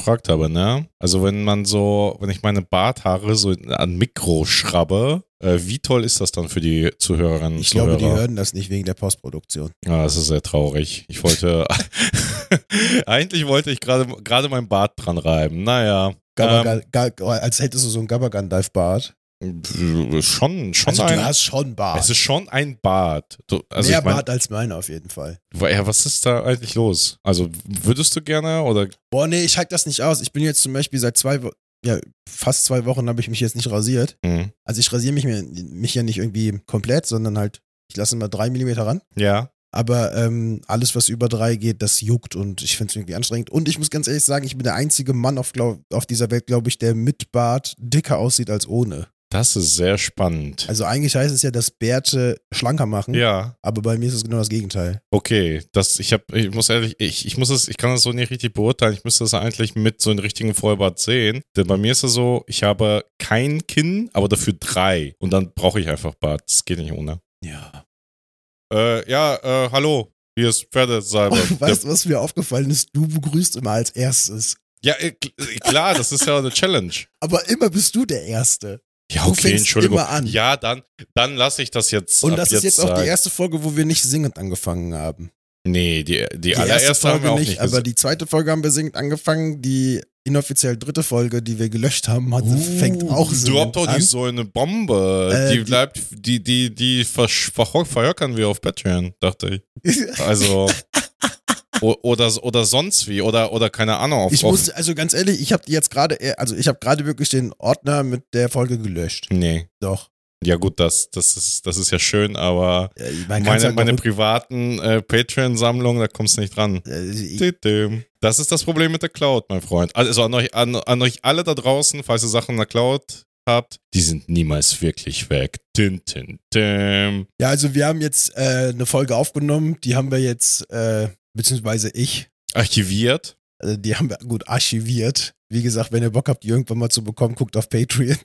gefragt habe, ne? Also wenn man so, wenn ich meine Barthaare so an Mikro schraube, äh, wie toll ist das dann für die Zuhörerinnen und Ich Zuhörer? glaube, die hören das nicht wegen der Postproduktion. Ja, das ist sehr traurig. Ich wollte, eigentlich wollte ich gerade gerade mein Bart dran reiben. Naja, Gabba, ga, als hättest du so einen Gabba-Gandalf-Bart. Schon, schon Also ein, du hast schon Bart. es ist schon ein Bart. Du, also Mehr ich mein, Bart als meiner auf jeden Fall. ja, was ist da eigentlich los? Also würdest du gerne oder Boah, nee, ich halte das nicht aus. Ich bin jetzt zum Beispiel seit zwei Wochen, ja, fast zwei Wochen habe ich mich jetzt nicht rasiert. hm, Also ich rasiere mich, mir- mich ja nicht irgendwie komplett, sondern halt, ich lasse mal drei Millimeter ran. ja? Aber ähm, alles, was über drei geht, das juckt und ich finde es irgendwie anstrengend. Und ich muss ganz ehrlich sagen, ich bin der einzige Mann auf, glaub, auf dieser Welt, glaube ich, der mit Bart dicker aussieht als ohne. Das ist sehr spannend. Also eigentlich heißt es ja, dass Bärte schlanker machen. ja, Aber bei mir ist es genau das Gegenteil. okay. Das, ich habe, ich muss ehrlich, ich, ich muss es, ich kann das so nicht richtig beurteilen. Ich müsste das eigentlich mit so einem richtigen Vollbart sehen. Denn bei mir ist es so, ich habe kein Kinn, aber dafür drei. Und dann brauche ich einfach Bart. Das geht nicht ohne. Ja. Äh, ja, äh, hallo. Hier ist Pferdesalbe. Weißt du, was mir aufgefallen ist? Du begrüßt immer als erstes. ja, äh, kl- klar, das ist ja eine Challenge. Aber immer bist du der Erste. Ja, Du okay, fängst Entschuldigung. immer an. Ja, dann, dann lasse ich das jetzt. Und das ist jetzt auch sagen. die erste Folge, wo wir nicht singend angefangen haben. Nee, die, die, Die allererste erste haben Folge wir auch nicht, nicht. aber die zweite Folge haben wir singend angefangen. Die inoffiziell dritte Folge, die wir gelöscht haben, hat, fängt auch Du singend habt doch nicht so eine Bombe. Äh, die die- bleibt, die, die, die verhökern wir auf Patreon, dachte ich. Also. Oder, oder sonst wie. Oder, oder keine Ahnung. Auf, Ich muss, also ganz ehrlich, ich habe jetzt gerade, äh, also ich habe gerade wirklich den Ordner mit der Folge gelöscht. Nee. Doch. Ja, gut, das, das, ist, das ist ja schön, aber kann's meine, halt meine privaten äh, Patreon-Sammlungen, da kommst du nicht dran. äh, Titim. Das ist das Problem mit der Cloud, mein Freund. Also an euch, an, an euch alle da draußen, falls ihr Sachen in der Cloud habt, die sind niemals wirklich weg. Tin, tin, tim. Ja, also wir haben jetzt äh, eine Folge aufgenommen, die haben wir jetzt, äh, beziehungsweise ich, Archiviert. also die haben wir gut archiviert. Wie gesagt, wenn ihr Bock habt, die irgendwann mal zu bekommen, guckt auf Patreon.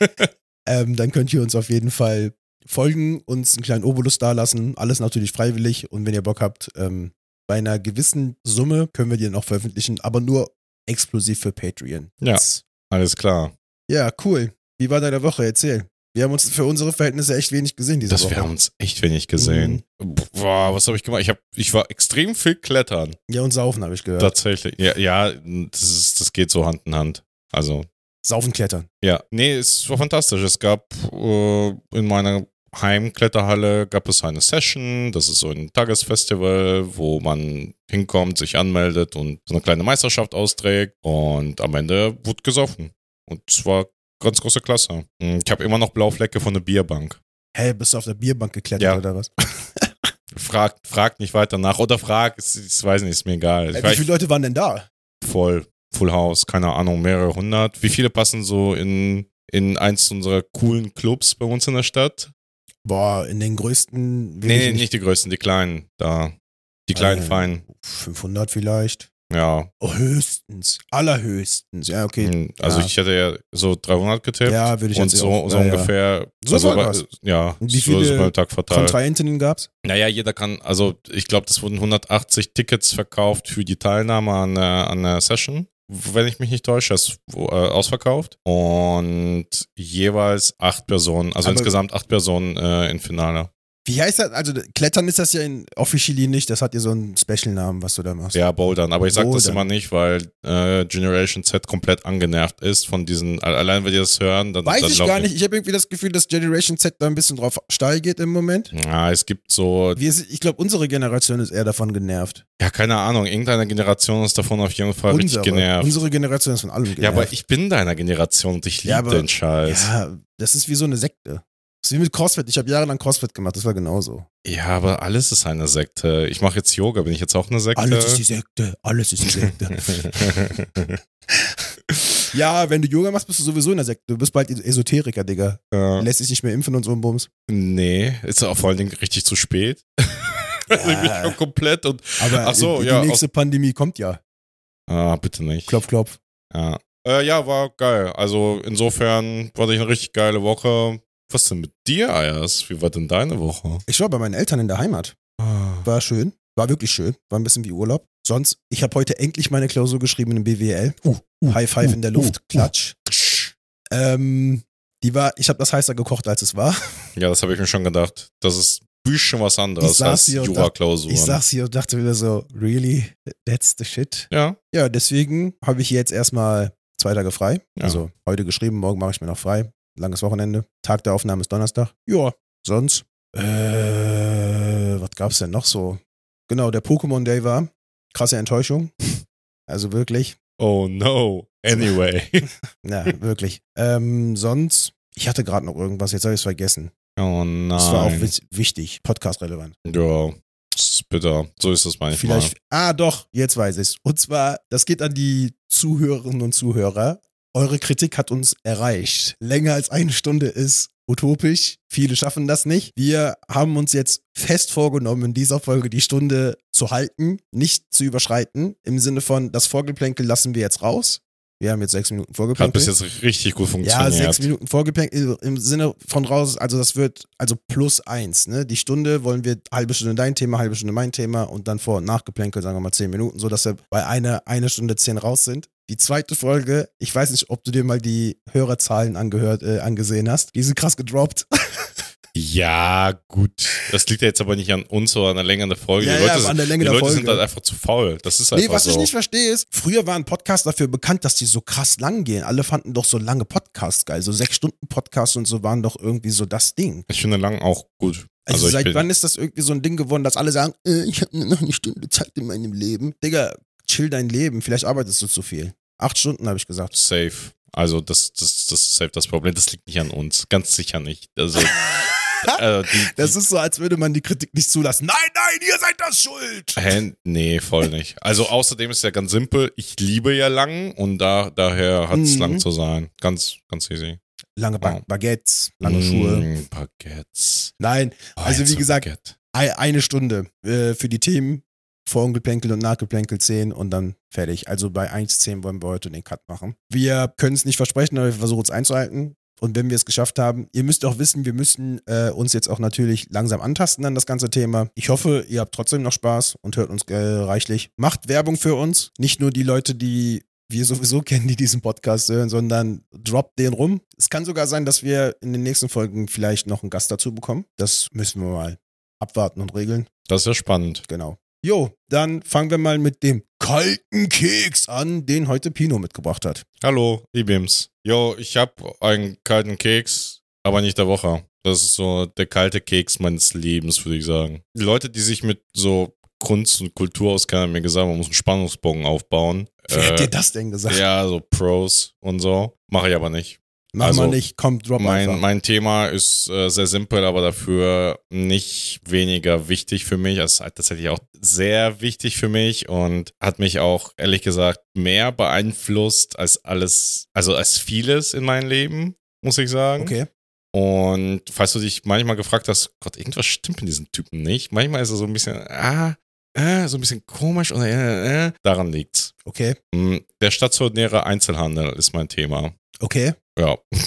ähm, dann könnt ihr uns auf jeden Fall folgen, uns einen kleinen Obolus dalassen. Alles natürlich freiwillig. Und wenn ihr Bock habt, ähm, bei einer gewissen Summe können wir die auch veröffentlichen, aber nur exklusiv für Patreon. Ja. Alles klar. Ja, cool. Wie war deine Woche? Erzähl. Wir haben uns für unsere Verhältnisse echt wenig gesehen diese Das, Woche. wir haben uns echt wenig gesehen. Boah, was habe ich gemacht? Ich, hab, ich war extrem viel klettern. Ja, und Saufen habe ich gehört. Tatsächlich. Ja, ja das, ist, das geht so Hand in Hand. Also, Saufen, Klettern. ja. Nee, es war fantastisch. Es gab äh, in meiner Heimkletterhalle gab es eine Session. Das ist so ein Tagesfestival, wo man hinkommt, sich anmeldet und so eine kleine Meisterschaft austrägt. Und am Ende wurde gesoffen. Und es war ganz große Klasse. Ich habe immer noch Blauflecke von der Bierbank. Hä, bist du auf der Bierbank geklettert Ja. oder was? Frag, frag nicht weiter nach. Oder frag, ich, weiß nicht, ist mir egal. Ich Äh, wie viele Leute waren denn da? voll. Full House, keine Ahnung, mehrere hundert. Wie viele passen so in, in eins unserer coolen Clubs bei uns in der Stadt? Boah, in den größten. Nee, nee, nicht die größten, die kleinen. Da. Die kleinen Äh, Feinen. 500 vielleicht. Ja. Oh, höchstens. Allerhöchstens. Ja, okay. Hm, Also Ja. ich hatte ja so 300 getippt. Ja, würde ich und jetzt so, auch- so ja, ungefähr. So also, was. Ja, Und wie so viele beim Tag verteilt. Kontrahentinnen gab's? Naja, jeder kann, also ich glaube, das wurden 180 Tickets verkauft für die Teilnahme an der, an der Session. Wenn ich mich nicht täusche, ist äh, ausverkauft. Und jeweils acht Personen, also Aber- insgesamt acht Personen äh, im Finale. Wie heißt das? Also, Klettern ist das ja in officially nicht. Das hat ja so einen Special-Namen, was du da machst. Ja, Bouldern. Aber ich sag das Bouldern. immer nicht, weil äh, Generation Z komplett angenervt ist von diesen, allein wenn die das hören, dann. Weiß dann ich gar nicht. Ich habe irgendwie das Gefühl, dass Generation Z da ein bisschen drauf steil geht im Moment. Ja, es gibt so, sind- ich glaube, unsere Generation ist eher davon genervt. ja, keine Ahnung, irgendeine Generation ist davon auf jeden Fall richtig Unsere, genervt. unsere Generation ist von allem genervt. ja, aber ich bin deiner Generation und ich liebe Ja, den Scheiß. Ja, das ist wie so eine Sekte. Das ist wie mit CrossFit. Ich habe jahrelang CrossFit gemacht, das war genauso. Ja, aber alles ist eine Sekte. Ich mache jetzt Yoga, bin ich jetzt auch eine Sekte? Alles ist die Sekte, alles ist die Sekte. ja, wenn du Yoga machst, bist du sowieso in der Sekte. Du bist bald Esoteriker, Digga. ja. Lässt sich nicht mehr impfen und so ein Bums. Nee, ist auch vor allen Dingen richtig zu spät. Also ich bin schon komplett und. Aber Ach so, die, ja, nächste Pandemie kommt ja. Ah, bitte nicht. Klopf, klopf. Ja. Äh, ja, war geil. Also insofern war ich eine richtig geile Woche. Was denn mit dir, Ayas? Wie war denn deine Woche? Ich war bei meinen Eltern in der Heimat. War schön. War wirklich schön. War ein bisschen wie Urlaub. Sonst, ich habe heute endlich meine Klausur geschrieben in BWL. Uh, uh, High Five uh, in der Luft, uh, Klatsch. Ähm, die war, ich habe das heißer gekocht, als es war. Ja, das habe ich mir schon gedacht. Das ist ein bisschen was Ich anderes saß als Jura-Klausuren. Ich saß hier und dachte wieder so, really? That's the shit? Ja, Ja, deswegen habe ich jetzt erstmal zwei Tage frei. Ja. Also heute geschrieben, morgen mache ich mir noch frei. Langes Wochenende. Tag der Aufnahme ist Donnerstag. Ja, sonst. Äh, was gab's denn noch so? Genau, der Pokémon Day war. Krasse Enttäuschung. Also wirklich. Oh no. Anyway. Ja, wirklich. Ähm, sonst, ich hatte gerade noch irgendwas, jetzt habe ich es vergessen. Oh nein. Das war auch wichtig, podcast-relevant. Ja, bitter. So ist das manchmal. Vielleicht, ah doch, jetzt weiß ich Und zwar, das geht an die Zuhörerinnen und Zuhörer. Eure Kritik hat uns erreicht. Länger als eine Stunde ist utopisch. Viele schaffen das nicht. Wir haben uns jetzt fest vorgenommen, in dieser Folge die Stunde zu halten, nicht zu überschreiten. Im Sinne von, das Vorgeplänkel lassen wir jetzt raus. Wir haben jetzt sechs Minuten Hat Vorgeplänkel. bis jetzt richtig gut Ja, funktioniert. sechs Minuten Vorgeplänkel im Sinne von raus, also das wird also plus eins, ne? Die Stunde wollen wir halbe Stunde dein Thema, halbe Stunde mein Thema und dann Vor- und Nachgeplänkel, sagen wir mal zehn Minuten, sodass wir bei einer eine Stunde zehn raus sind. Die zweite Folge, ich weiß nicht, ob du dir mal die Hörerzahlen angehört, äh, angesehen hast. Die sind krass gedroppt. Ja, gut. Das liegt ja jetzt aber nicht an uns oder an der Länge der Folge. Ja, die Leute, ja, an der Länge die der Leute Folge. sind halt einfach zu faul. Das ist einfach Nee, was so. ich nicht verstehe ist, früher waren Podcasts dafür bekannt, dass die so krass lang gehen. Alle fanden doch so lange Podcasts geil. So sechs Stunden Podcasts und so waren doch irgendwie so das Ding. ich finde lang auch gut. Also, ich seit wann ist das irgendwie so ein Ding geworden, dass alle sagen, äh, ich habe noch eine Stunde Zeit in meinem Leben? Digga, chill dein Leben. Vielleicht arbeitest du zu viel. Acht Stunden, habe ich gesagt. safe. Also das, das, das ist safe das Problem. Das liegt nicht an uns. Ganz sicher nicht. Also, äh, die, Das ist so, als würde man die Kritik nicht zulassen. Nein, nein, ihr seid das schuld. Hä? Nee, voll nicht. Also außerdem ist ja ganz simpel, ich liebe ja lang und da, daher hat es Mhm. lang zu sein. Ganz, ganz easy. Lange ba Wow. Baguettes, lange Schuhe. Mm, Baguettes. Nein, Oh, Also, wie gesagt, Baguette. ei- eine Stunde äh, für die Themen. Vorgeplänkel und Nachgeplänkel 10 und dann fertig. Also bei 1.10 wollen wir heute den Cut machen. Wir können es nicht versprechen, aber wir versuchen es einzuhalten. Und wenn wir es geschafft haben, ihr müsst auch wissen, wir müssen äh, uns jetzt auch natürlich langsam antasten an das ganze Thema. Ich hoffe, ihr habt trotzdem noch Spaß und hört uns äh, reichlich. Macht Werbung für uns. Nicht nur die Leute, die wir sowieso kennen, die diesen Podcast hören, sondern droppt den rum. Es kann sogar sein, dass wir in den nächsten Folgen vielleicht noch einen Gast dazu bekommen. Das müssen wir mal abwarten und regeln. Das ist ja spannend. Genau. Jo, dann fangen wir mal mit dem kalten Keks an, den heute Pino mitgebracht hat. Hallo, Ibims. Jo, ich habe einen kalten Keks, aber nicht der Woche. Das ist so der kalte Keks meines Lebens, würde ich sagen. Die Leute, die sich mit so Kunst und Kultur auskennen, haben mir gesagt, man muss einen Spannungsbogen aufbauen. Wer hat Äh, dir das denn gesagt? Ja, so Pros und so. Mache ich aber nicht. Mach also, mal nicht, komm, drop Mein, einfach. mein Thema ist äh, sehr simpel, aber dafür nicht weniger wichtig für mich. Es ist halt tatsächlich auch sehr wichtig für mich und hat mich auch, ehrlich gesagt, mehr beeinflusst als alles, also als vieles in meinem Leben, muss ich sagen. okay. Und falls du dich manchmal gefragt hast, Gott, irgendwas stimmt mit diesem Typen nicht. Manchmal ist er so ein bisschen, ah, äh, so ein bisschen komisch oder äh, äh, daran liegt's. Okay. Mm, Der stationäre Einzelhandel ist mein Thema. Okay. Ja.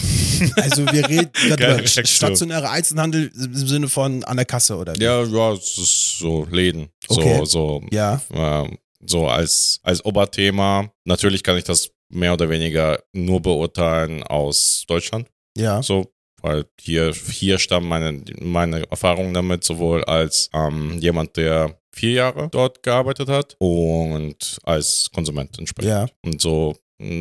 Also wir reden über stationäre Einzelhandel im Sinne von an der Kasse, oder? wie? Ja, ja, es ist so Läden. Okay. So, so, Ja. ähm, so als, als Oberthema. Natürlich kann ich das mehr oder weniger nur beurteilen aus Deutschland. Ja. So, weil hier, hier stammen meine, meine Erfahrungen damit, sowohl als ähm, jemand, der vier Jahre dort gearbeitet hat und als Konsument entsprechend. Ja. Und so,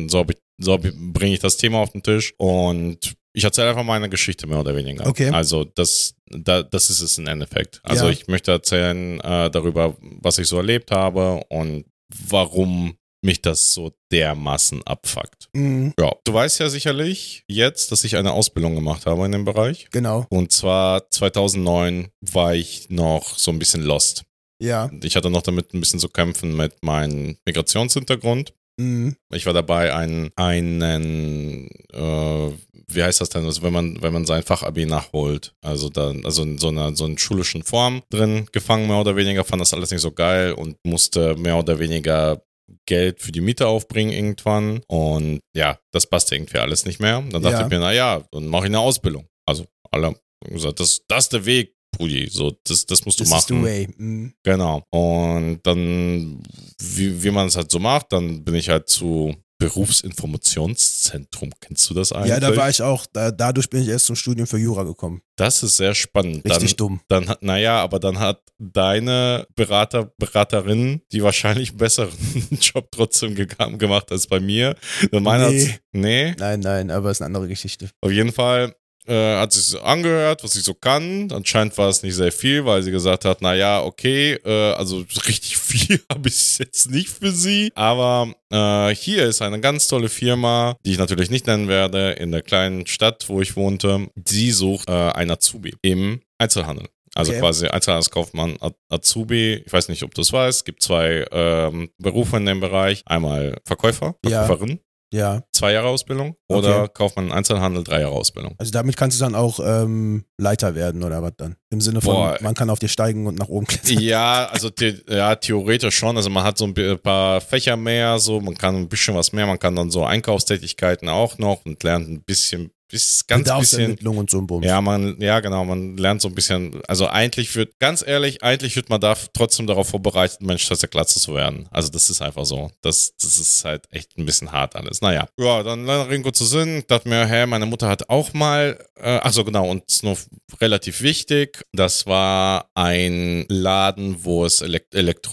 so, hab ich- so bringe ich das Thema auf den Tisch und ich erzähle einfach meine Geschichte mehr oder weniger. Okay. Also das, da, das ist es im Endeffekt. Also Ja. ich möchte erzählen äh, darüber, was ich so erlebt habe und warum mich das so dermaßen abfuckt. Mhm, Ja, du weißt ja sicherlich jetzt, dass ich eine Ausbildung gemacht habe in dem Bereich. genau. Und zwar 2009 war ich noch so ein bisschen lost. Ja. Ich hatte noch damit ein bisschen zu kämpfen mit meinem Migrationshintergrund. Mhm. Ich war dabei, einen, einen äh, wie heißt das denn, also wenn man, wenn man sein Fachabi nachholt, also dann, also in so einer, so einer schulischen Form drin gefangen, mehr oder weniger, fand das alles nicht so geil und musste mehr oder weniger Geld für die Miete aufbringen irgendwann und ja, das passte irgendwie alles nicht mehr. Dann dachte Ja. ich mir, naja, dann mache ich eine Ausbildung. Also alle gesagt, das, das ist der Weg, Brudi, so, das, das musst du Das ist the machen. way. Mhm. Genau. Und dann, wie, wie man es halt so macht, dann bin ich halt zu Berufsinformationszentrum. Kennst du das eigentlich? Ja, da war ich auch. Da, dadurch bin ich erst zum Studium für Jura gekommen. Das ist sehr spannend. Richtig dann, dumm. dann hat, naja, aber dann hat deine Berater, Beraterin, die wahrscheinlich einen besseren Job trotzdem ge gemacht als bei mir. Denn meine Nee. nee, Nein, nein, aber ist eine andere Geschichte. auf jeden Fall äh, hat sich angehört, was ich so kann. Anscheinend war es nicht sehr viel, weil sie gesagt hat, naja, okay, äh, also richtig viel habe ich jetzt nicht für sie. Aber äh, hier ist eine ganz tolle Firma, die ich natürlich nicht nennen werde, in der kleinen Stadt, wo ich wohnte. Sie sucht äh, einen Azubi im Einzelhandel. Also Okay. quasi Einzelhandelskaufmann, Azubi. Ich weiß nicht, ob du es weißt. Es gibt zwei ähm, Berufe in dem Bereich. Einmal Verkäufer. Verkäuferin, Ja, zwei Jahre Ausbildung. Oder Okay. Kaufmann Einzelhandel, drei Jahre Ausbildung. also damit kannst du dann auch ähm, Leiter werden oder was dann? Im Sinne von, Boah. man kann auf dir steigen und nach oben klettern. Ja, also the ja, theoretisch schon. Also man hat so ein paar Fächer mehr, so man kann ein bisschen was mehr, man kann dann so Einkaufstätigkeiten auch noch und lernt ein bisschen, bis, ganz bisschen. Und so ein Bums. Ja, man, ja, genau, man lernt so ein bisschen, also eigentlich wird, ganz ehrlich, eigentlich wird man da trotzdem darauf vorbereitet, Mensch, der Glatze zu werden. Also das ist einfach so. Das, das ist halt echt ein bisschen hart alles. Naja. Ja, dann Rede kurzer Sinn, dachte mir, hä, meine Mutter hat auch mal, äh, ach so, genau, und ist noch relativ wichtig, das war ein Laden, wo es Elekt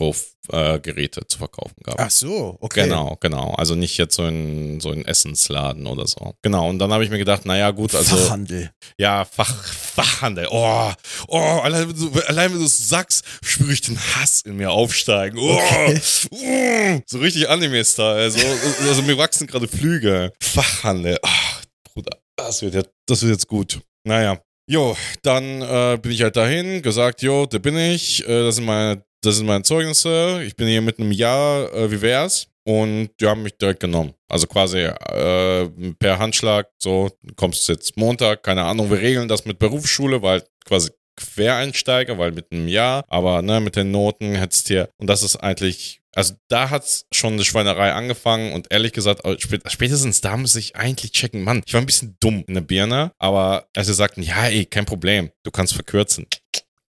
Elektrogeräte zu verkaufen gab. Ach so, okay. Genau, genau. Also nicht jetzt so ein, so ein Essensladen oder so. Genau. Und dann habe ich mir gedacht, naja, gut, also. Fachhandel. Ja, Fach, Fachhandel. Oh, oh, allein, wenn du, allein wenn du es sagst, spüre ich den Hass in mir aufsteigen. Oh, oh, so richtig Anime-Style. Also, also mir wachsen gerade Flügel. Fachhandel. Ach, Bruder, das wird, jetzt, das wird jetzt gut. Naja. Jo, dann äh, bin ich halt dahin, gesagt, jo, da bin ich, äh, das, sind meine, das sind meine Zeugnisse, ich bin hier mit einem Jahr, äh, wie wär's? Und die haben mich direkt genommen. Also quasi äh, per Handschlag, so, kommst jetzt Montag, keine Ahnung, wir regeln das mit Berufsschule, weil quasi Quereinsteiger, weil mit einem Jahr, aber ne, mit den Noten hättest hier, und das ist eigentlich, also da hat's schon eine Schweinerei angefangen und ehrlich gesagt, spät- spätestens da muss ich eigentlich checken, Mann, ich war ein bisschen dumm in der Birne, aber als sie sagten, ja, ey, kein Problem, du kannst verkürzen.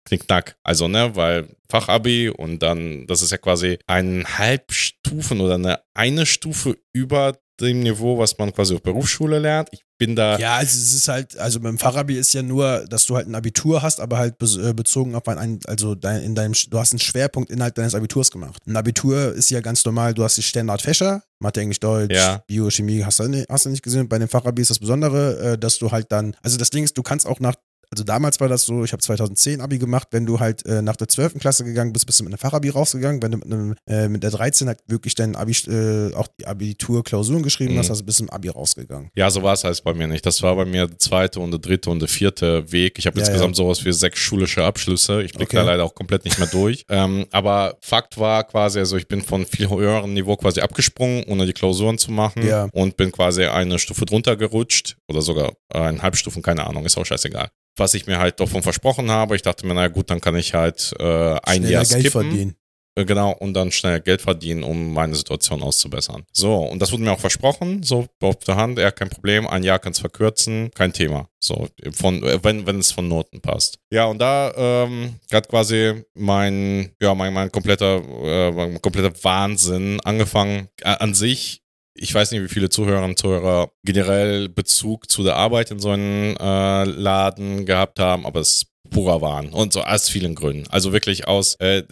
Knickknack. Also, ne, weil Fachabi und dann, das ist ja quasi eineinhalb Stufen oder eine, eine Stufe über dem Niveau, was man quasi auf Berufsschule lernt. Ich bin da, Ja, also es ist halt, also beim Fachabi ist ja nur, dass du halt ein Abitur hast, aber halt äh, bezogen auf ein, also dein, in deinem, du hast einen Schwerpunkt innerhalb deines Abiturs gemacht. Ein Abitur ist ja ganz normal, du hast die Standardfächer, Mathe, Englisch, Deutsch, Ja. Bio, Chemie, hast du, nicht, hast du nicht gesehen. Bei dem Fachabi ist das Besondere, äh, dass du halt dann, also das Ding ist, du kannst auch nach also damals war das so, ich habe 2010 Abi gemacht, wenn du halt äh, nach der 12. Klasse gegangen bist, bist du mit einem Fachabi rausgegangen, wenn du mit, einem, äh, mit der 13 halt wirklich dein Abi, äh, auch die Abitur-Klausuren geschrieben Mhm. hast, also bist du im Abi rausgegangen. ja, so war es halt bei mir nicht. Das war bei mir der zweite und der dritte und der vierte Weg. Ich habe Ja, insgesamt sowas wie sechs schulische Abschlüsse. Ich blicke Okay. da leider auch komplett nicht mehr durch. ähm, aber Fakt war quasi, also ich bin von viel höherem Niveau quasi abgesprungen, ohne die Klausuren zu machen Ja. und bin quasi eine Stufe drunter gerutscht oder sogar eineinhalb Stufen, keine Ahnung, ist auch scheißegal. Was ich mir halt davon versprochen habe, ich dachte mir, naja gut, dann kann ich halt äh, ein Schneller Jahr Geld skippen. verdienen. Äh, Genau, und dann schnell Geld verdienen, um meine Situation auszubessern. So, und das wurde mir auch versprochen, so auf der Hand, ja, kein Problem, ein Jahr kannst verkürzen, kein Thema. So, von, äh, wenn, wenn es von Noten passt. Ja, und da ähm, hat quasi mein, ja, mein, mein kompletter, äh, mein kompletter Wahnsinn angefangen. Äh, an sich, ich weiß nicht, wie viele Zuhörerinnen und Zuhörer generell Bezug zu der Arbeit in so einem äh, Laden gehabt haben, aber es purer Wahn und so aus vielen Gründen. Also wirklich aus äh,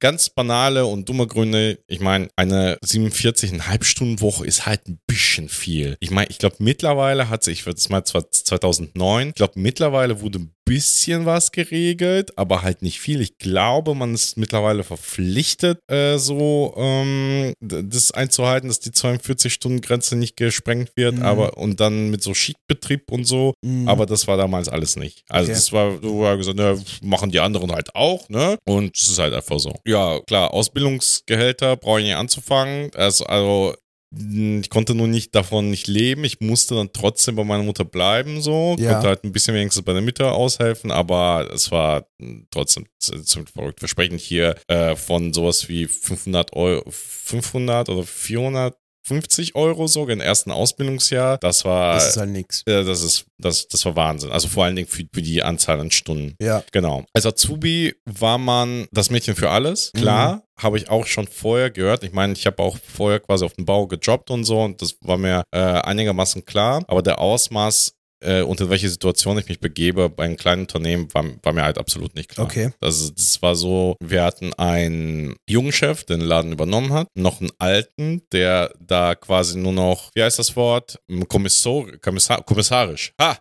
ganz banale und dumme Gründe. Ich meine, eine 47,5 Stunden Woche ist halt ein bisschen viel. Ich meine, ich glaube mittlerweile hat sich, ich würde es mal zwar 2009, ich glaube mittlerweile wurde ein bisschen was geregelt, aber halt nicht viel. Ich glaube, man ist mittlerweile verpflichtet, äh, so ähm, das einzuhalten, dass die 42-Stunden-Grenze nicht gesprengt wird, Mhm. aber und dann mit so Schichtbetrieb und so. Mhm. Aber das war damals alles nicht. Also Okay. das war, du war gesagt, ne, machen die anderen halt auch, ne? Und es ist halt einfach so. Ja, klar, Ausbildungsgehälter brauche ich nicht anzufangen. Also, also ich konnte nur nicht davon nicht leben. Ich musste dann trotzdem bei meiner Mutter bleiben, so. Ja. Konnte halt ein bisschen wenigstens bei der Mutter aushelfen, aber es war trotzdem ziemlich verrückt. Wir sprechen hier äh, von sowas wie 500 Euro, 500 oder 400 50 Euro sogar im ersten Ausbildungsjahr. Das war, Das ist halt nix. äh, das ist, das, das war Wahnsinn. Also vor allen Dingen für, für die Anzahl an Stunden. Ja. Genau. Als Azubi war man das Mädchen für alles. Klar, habe ich auch schon vorher gehört. Ich meine, ich habe auch vorher quasi auf dem Bau gejobbt und so und das war mir äh, einigermaßen klar. Aber der Ausmaß äh, und in welche Situation ich mich begebe bei einem kleinen Unternehmen, war, war mir halt absolut nicht klar. Okay. Das, das war so, wir hatten einen jungen Chef, der den Laden übernommen hat, noch einen alten, der da quasi nur noch, wie heißt das Wort? Kommissar, Kommissar, kommissarisch. Ha!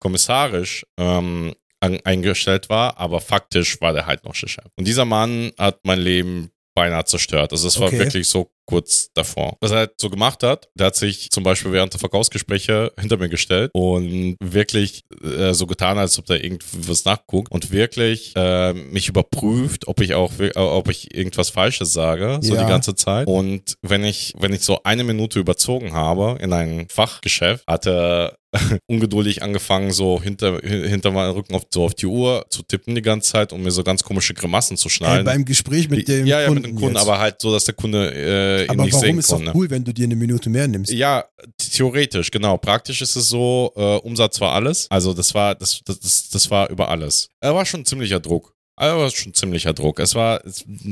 Kommissarisch ähm, eingestellt war, aber faktisch war der halt noch Chef. Und dieser Mann hat mein Leben beinahe zerstört. Also es war Okay. wirklich so kurz davor. Was er halt so gemacht hat, der hat sich zum Beispiel während der Verkaufsgespräche hinter mir gestellt und wirklich äh, so getan, als ob der irgendwas nachguckt und wirklich äh, mich überprüft, ob ich auch, äh, ob ich irgendwas Falsches sage, so Ja. die ganze Zeit. Und wenn ich, wenn ich so eine Minute überzogen habe in ein Fachgeschäft, hat er ungeduldig angefangen, so hinter, hin- hinter meinem Rücken auf, so auf die Uhr zu tippen die ganze Zeit und mir so ganz komische Grimassen zu schneiden. beim Gespräch mit dem ja, ja, Kunden mit dem Kunden, jetzt. aber halt so, dass der Kunde äh, ihn Aber nicht warum sehen ist doch konnte. cool, wenn du dir eine Minute mehr nimmst? Ja, theoretisch, genau. Praktisch ist es so, äh, Umsatz war alles. Also das war, das, das, das, das war über alles. Er war schon ein ziemlicher Druck. Er war schon ziemlicher Druck. Es war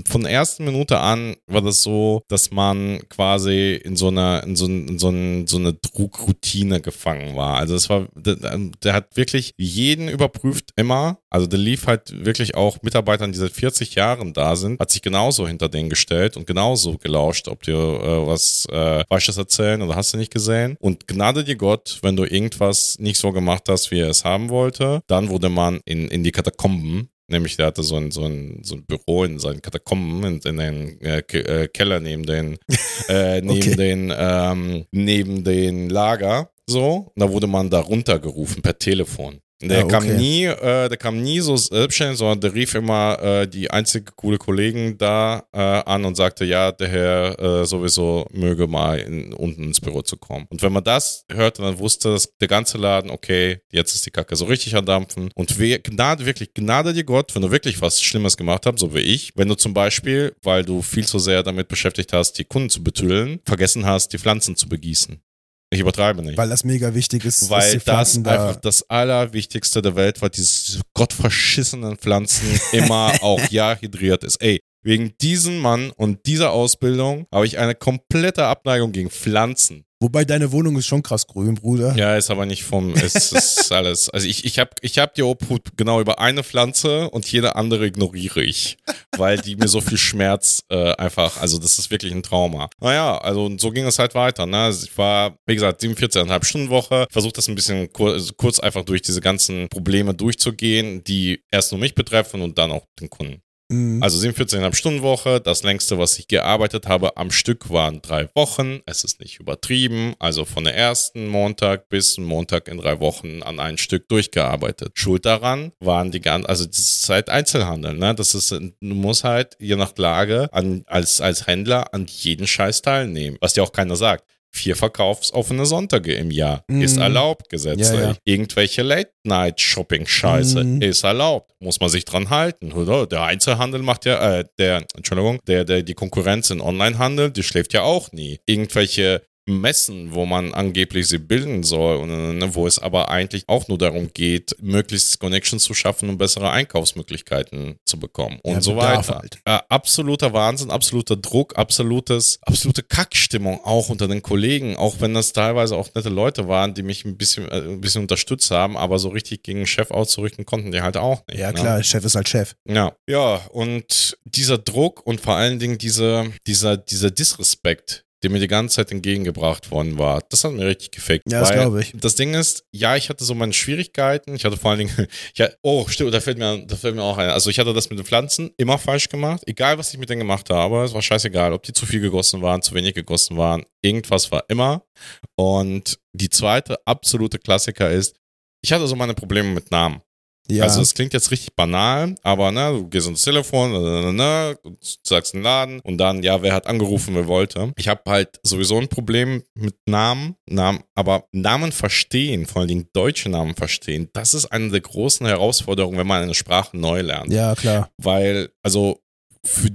von der ersten Minute an war das so, dass man quasi in so einer, in so, in so, ein, so eine Druckroutine gefangen war. Also es war, der, der hat wirklich jeden überprüft immer. Also der lief halt wirklich auch Mitarbeitern, die seit 40 Jahren da sind, hat sich genauso hinter denen gestellt und genauso gelauscht, ob die äh, was äh, Falsches erzählen oder hast du nicht gesehen. Und gnade dir Gott, wenn du irgendwas nicht so gemacht hast, wie er es haben wollte, dann wurde man in, in die Katakomben Nämlich, der hatte so ein, so ein, so ein Büro in seinen Katakomben, in, in den äh, äh, Keller neben den, äh, neben Okay. den, ähm, neben den Lager. So, und da wurde man da runtergerufen per Telefon. Der Ja, kam okay. nie, äh, der kam nie so selbstständig, sondern der rief immer äh, die einzige coole Kollegen da äh, an und sagte, ja, der Herr äh, sowieso möge mal in, unten ins Büro zu kommen. Und wenn man das hörte, dann wusste das, der ganze Laden, okay, jetzt ist die Kacke so richtig am Dampfen. Und we, Gnade, wirklich, Gnade dir Gott, wenn du wirklich was Schlimmes gemacht hast, so wie ich, wenn du zum Beispiel, weil du viel zu sehr damit beschäftigt hast, die Kunden zu betüllen, vergessen hast, die Pflanzen zu begießen. Ich übertreibe nicht Weil das mega wichtig ist, weil das Pflanzen da einfach das Allerwichtigste der Welt war, diese gottverschissenen Pflanzen immer auch ja hydriert ist. Ey, wegen diesem Mann und dieser Ausbildung habe ich eine komplette Abneigung gegen Pflanzen. Wobei deine Wohnung ist schon krass grün, Bruder. Ja, ist aber nicht vom, es ist alles. Also ich, ich habe ich hab die Obhut genau über eine Pflanze und jede andere ignoriere ich, weil die mir so viel Schmerz äh, einfach, also das ist wirklich ein Trauma. Naja, also so ging es halt weiter. Ne? Also ich war, wie gesagt, 47,5 Stunden Woche, versucht das ein bisschen kurz, kurz einfach durch diese ganzen Probleme durchzugehen, die erst nur mich betreffen und dann auch den Kunden. Mhm. Also 47,5 Stunden Woche. Das längste, was ich gearbeitet habe am Stück, waren drei Wochen. Es ist nicht übertrieben. Also von der ersten Montag bis Montag in drei Wochen an ein Stück durchgearbeitet. Schuld daran waren die ganzen, also das ist halt Einzelhandel, ne? Das ist, du musst halt je nach Lage an, als, als Händler an jeden Scheiß teilnehmen. Was dir auch keiner sagt. Vier verkaufsoffene Sonntage im Jahr Mhm. ist erlaubt gesetzlich. Ja, ja. Irgendwelche Late-Night-Shopping-Scheiße Mhm. ist erlaubt. Muss man sich dran halten, oder? Der Einzelhandel macht ja, äh, der, Entschuldigung, der, der, die Konkurrenz im Onlinehandel, die schläft ja auch nie. Irgendwelche Messen, wo man angeblich sie bilden soll, und, ne, wo es aber eigentlich auch nur darum geht, möglichst Connections zu schaffen und bessere Einkaufsmöglichkeiten zu bekommen und Ja, so weiter. halt. Äh, absoluter Wahnsinn, absoluter Druck, absolutes, absolute Kackstimmung auch unter den Kollegen, auch wenn das teilweise auch nette Leute waren, die mich ein bisschen, äh, ein bisschen unterstützt haben, aber so richtig gegen den Chef auszurichten konnten die halt auch nicht. ja, ne? klar, Chef ist halt Chef. Ja, ja, und dieser Druck und vor allen Dingen diese, dieser, dieser Disrespekt, der mir die ganze Zeit entgegengebracht worden war, das hat mir richtig gefickt. Ja, das glaube ich. Das Ding ist, ja, ich hatte so meine Schwierigkeiten. Ich hatte vor allen Dingen, ja, oh, stimmt, da fällt mir, da fällt mir auch ein. Also ich hatte das mit den Pflanzen immer falsch gemacht. Egal, was ich mit denen gemacht habe, es war scheißegal, ob die zu viel gegossen waren, zu wenig gegossen waren. Irgendwas war immer. Und die zweite absolute Klassiker ist, ich hatte so meine Probleme mit Namen. Ja, Also es klingt jetzt richtig banal, aber ne, du gehst ins Telefon, ne, ne, und sagst einen Laden und dann, ja, wer hat angerufen, wer wollte. Ich habe halt sowieso ein Problem mit Namen, Namen, aber Namen verstehen, vor allen Dingen deutsche Namen verstehen, das ist eine der großen Herausforderungen, wenn man eine Sprache neu lernt. ja, klar. Weil, also, für,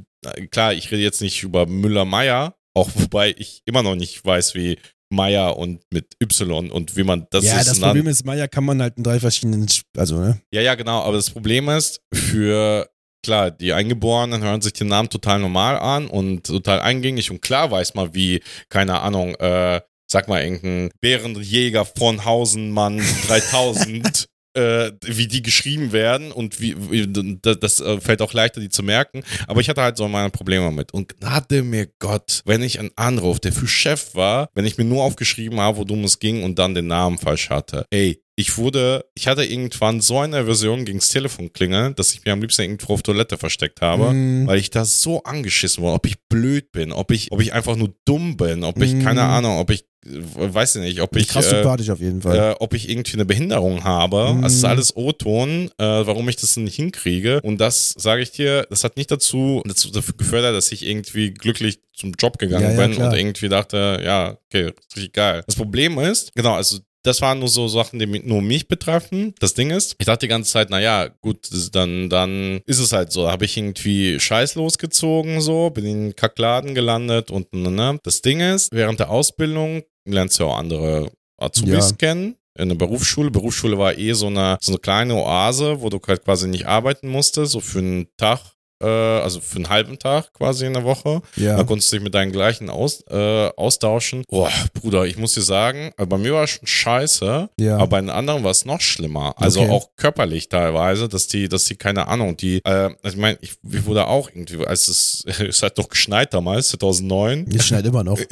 klar, ich rede jetzt nicht über Müller-Meyer, Auch wobei ich immer noch nicht weiß, wie Maya und mit Y und wie man das ja, ist. das dann- Problem ist, Maya kann man halt in drei verschiedenen, also, ne? Ja, ja, genau. Aber das Problem ist, für, klar, die Eingeborenen hören sich den Namen total normal an und total eingängig. Und klar weiß man, wie, keine Ahnung, äh, sag mal, irgendein Bärenjäger von Hausenmann 3000, äh, wie die geschrieben werden und wie, wie das, das äh, fällt auch leichter, die zu merken. Aber ich hatte halt so meine Probleme mit. Und gnade mir Gott, wenn ich einen Anruf, der für Chef war, wenn ich mir nur aufgeschrieben habe, worum es ging und dann den Namen falsch hatte. Ey, ich wurde, ich hatte irgendwann so eine Aversion gegen das Telefon klingeln, dass ich mir am liebsten irgendwo auf Toilette versteckt habe, Mm. weil ich da so angeschissen wurde, ob ich blöd bin, ob ich, ob ich einfach nur dumm bin, ob ich, Mm. keine Ahnung, ob ich, weiß ich nicht, ob ich, krass äh, sympathisch auf jeden Fall. äh, ob ich irgendwie eine Behinderung habe. Also es ist alles O-Ton, äh, warum ich das nicht hinkriege. Und das sage ich dir, das hat nicht dazu, dazu gefördert, dass ich irgendwie glücklich zum Job gegangen Ja, ja, bin klar. und irgendwie dachte, ja, okay, richtig geil. Das Problem ist, genau, also das waren nur so Sachen, die nur mich betreffen. Das Ding ist, ich dachte die ganze Zeit, naja, gut, das- dann, dann ist es halt so. Habe ich irgendwie Scheiß losgezogen, so, bin in den Kackladen gelandet und ne, ne. Das Ding ist, während der Ausbildung lernst du ja auch andere Azubis Ja. kennen. In der Berufsschule. Berufsschule war eh so eine, so eine kleine Oase, wo du halt quasi nicht arbeiten musstest, so für einen Tag, äh, also für einen halben Tag quasi in der Woche. ja. Da konntest du dich mit deinen gleichen aus, äh, austauschen. Boah, Bruder, ich muss dir sagen, äh, bei mir war es schon scheiße, Ja. aber bei den anderen war es noch schlimmer. Also Okay. auch körperlich teilweise, dass die, dass die, keine Ahnung, die, äh, also ich meine, ich, ich wurde auch irgendwie, als es, es hat doch geschneit damals, 2009. Ich schneide immer noch.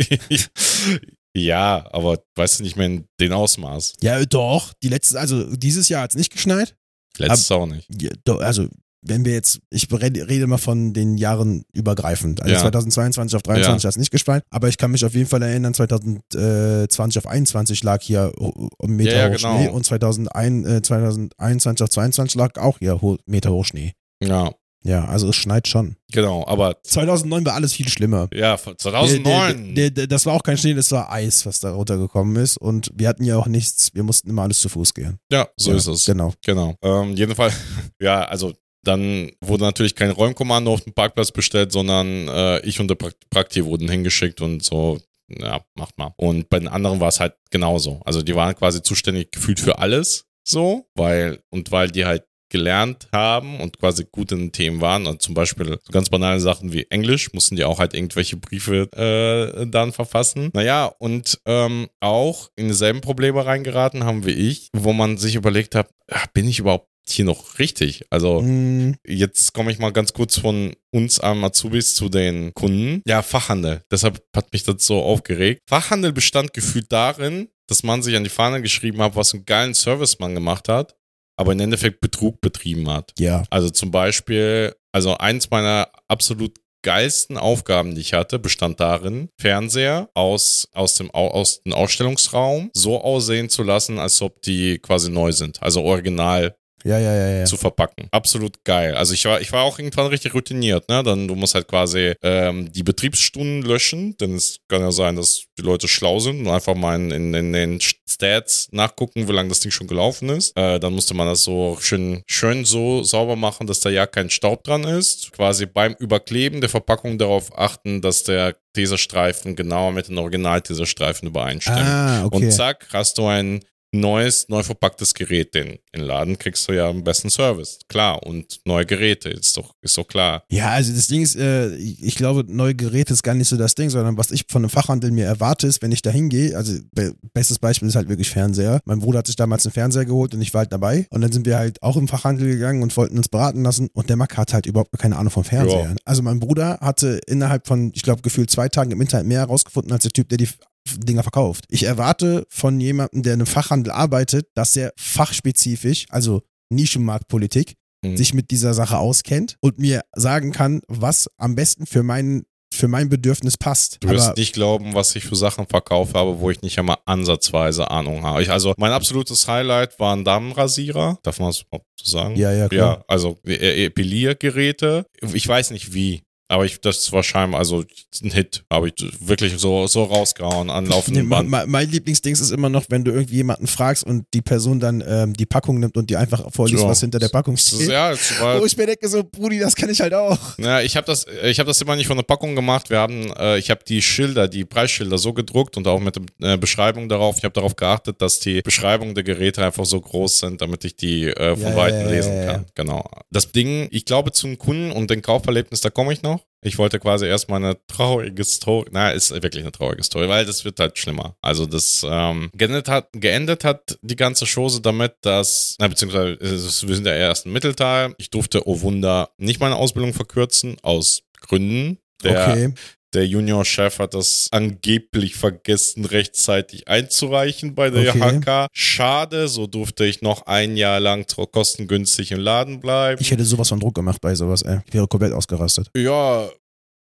ja, aber weißt du nicht mehr in den Ausmaß. Ja, doch. Die letzte, also dieses Jahr hat es nicht geschneit. Letztes auch nicht. Ja, doch, also, wenn wir jetzt, ich rede, mal von den Jahren übergreifend. Also Ja. 2022 auf 23 Ja. hat es nicht geschneit, aber ich kann mich auf jeden Fall erinnern, 2020 auf 21 lag hier um Meter Ja, hoch genau. Schnee und 2001, äh, 2021 auf 22 lag auch hier Meter hoch Schnee. Ja, Ja, also es schneit schon. genau, aber 2009 war alles viel schlimmer. ja, Der, 2009. der, der, das war auch kein Schnee, das war Eis, was da runtergekommen ist. Und wir hatten ja auch nichts, wir mussten immer alles zu Fuß gehen. ja, so ja, ist es. Genau. Genau. Ähm, jedenfalls, ja, also dann wurde natürlich kein Räumkommando auf dem Parkplatz bestellt, sondern äh, ich und der Prakt Prakti wurden hingeschickt und so, ja, macht mal. Und bei den anderen war es halt genauso. Also die waren quasi zuständig gefühlt für alles so, weil, und weil die halt gelernt haben und quasi gut in den Themen waren. Und zum Beispiel so ganz banale Sachen wie Englisch mussten die auch halt irgendwelche Briefe äh, dann verfassen. Naja, und ähm, auch in dieselben Probleme reingeraten haben wie ich, wo man sich überlegt hat, ah, bin ich überhaupt hier noch richtig? Also Mm, Jetzt komme ich mal ganz kurz von uns am Azubis zu den Kunden. Ja, Fachhandel. Deshalb hat mich das so aufgeregt. Fachhandel bestand gefühlt darin, dass man sich an die Fahne geschrieben hat, was einen geilen Service man gemacht hat, aber im Endeffekt Betrug betrieben hat. ja. Also zum Beispiel, also eins meiner absolut geilsten Aufgaben, die ich hatte, bestand darin, Fernseher aus, aus, dem, Au- aus dem Ausstellungsraum so aussehen zu lassen, als ob die quasi neu sind. Also original Ja, ja, ja, ja. zu verpacken. Absolut geil. Also ich war, ich war auch irgendwann richtig routiniert, ne? Dann du musst halt quasi ähm, die Betriebsstunden löschen, denn es kann ja sein, dass die Leute schlau sind und einfach mal in, in, in den Stats nachgucken, wie lange das Ding schon gelaufen ist. Äh, dann musste man das so schön, schön so sauber machen, dass da ja kein Staub dran ist. Quasi beim Überkleben der Verpackung darauf achten, dass der Teserstreifen genauer mit den Original-Teserstreifen übereinstimmt. Ah, okay. Und zack, hast du ein neues, neu verpacktes Gerät. Den in den Laden kriegst du ja am besten Service. Klar. Und neue Geräte, ist doch, ist doch klar. Ja, also das Ding ist, äh, ich glaube, neue Geräte ist gar nicht so das Ding, sondern was ich von einem Fachhandel mir erwarte, ist, wenn ich da hingehe, also be bestes Beispiel ist halt wirklich Fernseher. Mein Bruder hat sich damals einen Fernseher geholt und ich war halt dabei. Und dann sind wir halt auch im Fachhandel gegangen und wollten uns beraten lassen und der Mack hat halt überhaupt keine Ahnung von Fernsehern. Also mein Bruder hatte innerhalb von, ich glaube, gefühlt zwei Tagen im Internet mehr herausgefunden als der Typ, der die Dinger verkauft. Ich erwarte von jemandem, der in einem Fachhandel arbeitet, dass er fachspezifisch, also Nischenmarktpolitik, Mhm. sich mit dieser Sache auskennt und mir sagen kann, was am besten für mein, für mein Bedürfnis passt. Du wirst nicht glauben, was ich für Sachen verkauft habe, wo ich nicht einmal ansatzweise Ahnung habe. Ich, also mein absolutes Highlight war ein Damenrasierer. Darf man das überhaupt so sagen? ja, ja, klar. Ja, also äh, Epiliergeräte. Ich weiß nicht wie. Aber ich, das war scheinbar, also ein Hit, habe ich wirklich so, so rausgehauen an laufenden Nee, Band. mein, mein Lieblingsdings ist immer noch, wenn du irgendwie jemanden fragst und die Person dann ähm, die Packung nimmt und dir einfach vorliest, Ja. was hinter der Packung Das steht. ja, es war, Wo ich mir denke, so, Brudi, das kann ich halt auch. Ja, ich habe das, ich habe das immer nicht von der Packung gemacht. Wir haben, äh, ich habe die Schilder, die Preisschilder so gedruckt und auch mit der äh, Beschreibung darauf. Ich habe darauf geachtet, dass die Beschreibungen der Geräte einfach so groß sind, damit ich die äh, von Ja, weitem ja, lesen kann. Genau. Das Ding, ich glaube zum Kunden und den Kauferlebnis, da komme ich noch. Ich wollte quasi erstmal eine traurige Story, na, ist wirklich eine traurige Story, weil das wird halt schlimmer. Also das ähm, geendet hat, geendet hat die ganze Chose damit, dass, na, beziehungsweise wir sind ja erst im Mittelteil. Ich durfte, oh Wunder, nicht meine Ausbildung verkürzen, aus Gründen. Der, okay. Der Juniorchef hat das angeblich vergessen, rechtzeitig einzureichen bei der Okay. IHK. Schade, so durfte ich noch ein Jahr lang kostengünstig im Laden bleiben. Ich hätte sowas von Druck gemacht bei sowas, ey. Ich wäre komplett ausgerastet. Ja,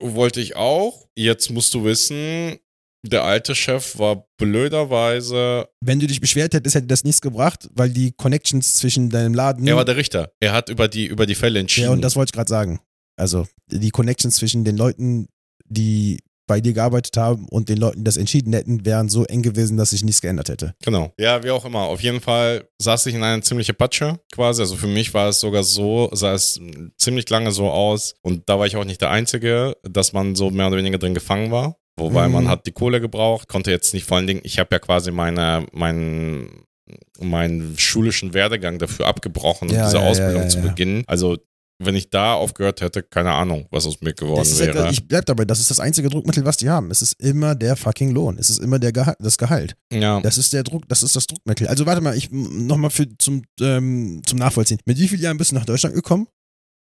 wollte ich auch. Jetzt musst du wissen, der alte Chef war blöderweise, Wenn du dich beschwert hättest, hätte das nichts gebracht, weil die Connections zwischen deinem Laden. er war der Richter. Er hat über die, über die Fälle entschieden. ja, und das wollte ich gerade sagen. Also, die Connections zwischen den Leuten, die bei dir gearbeitet haben und den Leuten, die das entschieden hätten, wären so eng gewesen, dass sich nichts geändert hätte. Genau. Ja, wie auch immer. Auf jeden Fall saß ich in einer ziemliche Patsche quasi. Also für mich war es sogar so, sah es ziemlich lange so aus. Und da war ich auch nicht der Einzige, dass man so mehr oder weniger drin gefangen war. Wobei Mhm. man hat die Kohle gebraucht, konnte jetzt nicht vor allen Dingen, ich habe ja quasi meine, meinen, meinen schulischen Werdegang dafür abgebrochen, um Ja, diese ja, ja, Ausbildung ja, zu beginnen. Also wenn ich da aufgehört hätte, keine Ahnung, was aus mir geworden wäre. halt, ich bleib dabei, das ist das einzige Druckmittel, was die haben. Es ist immer der fucking Lohn. Es ist immer der Geha das Gehalt. ja. Das ist der Druck, das ist das Druckmittel. Also warte mal, ich nochmal zum, ähm, zum Nachvollziehen. Mit wie vielen Jahren bist du nach Deutschland gekommen?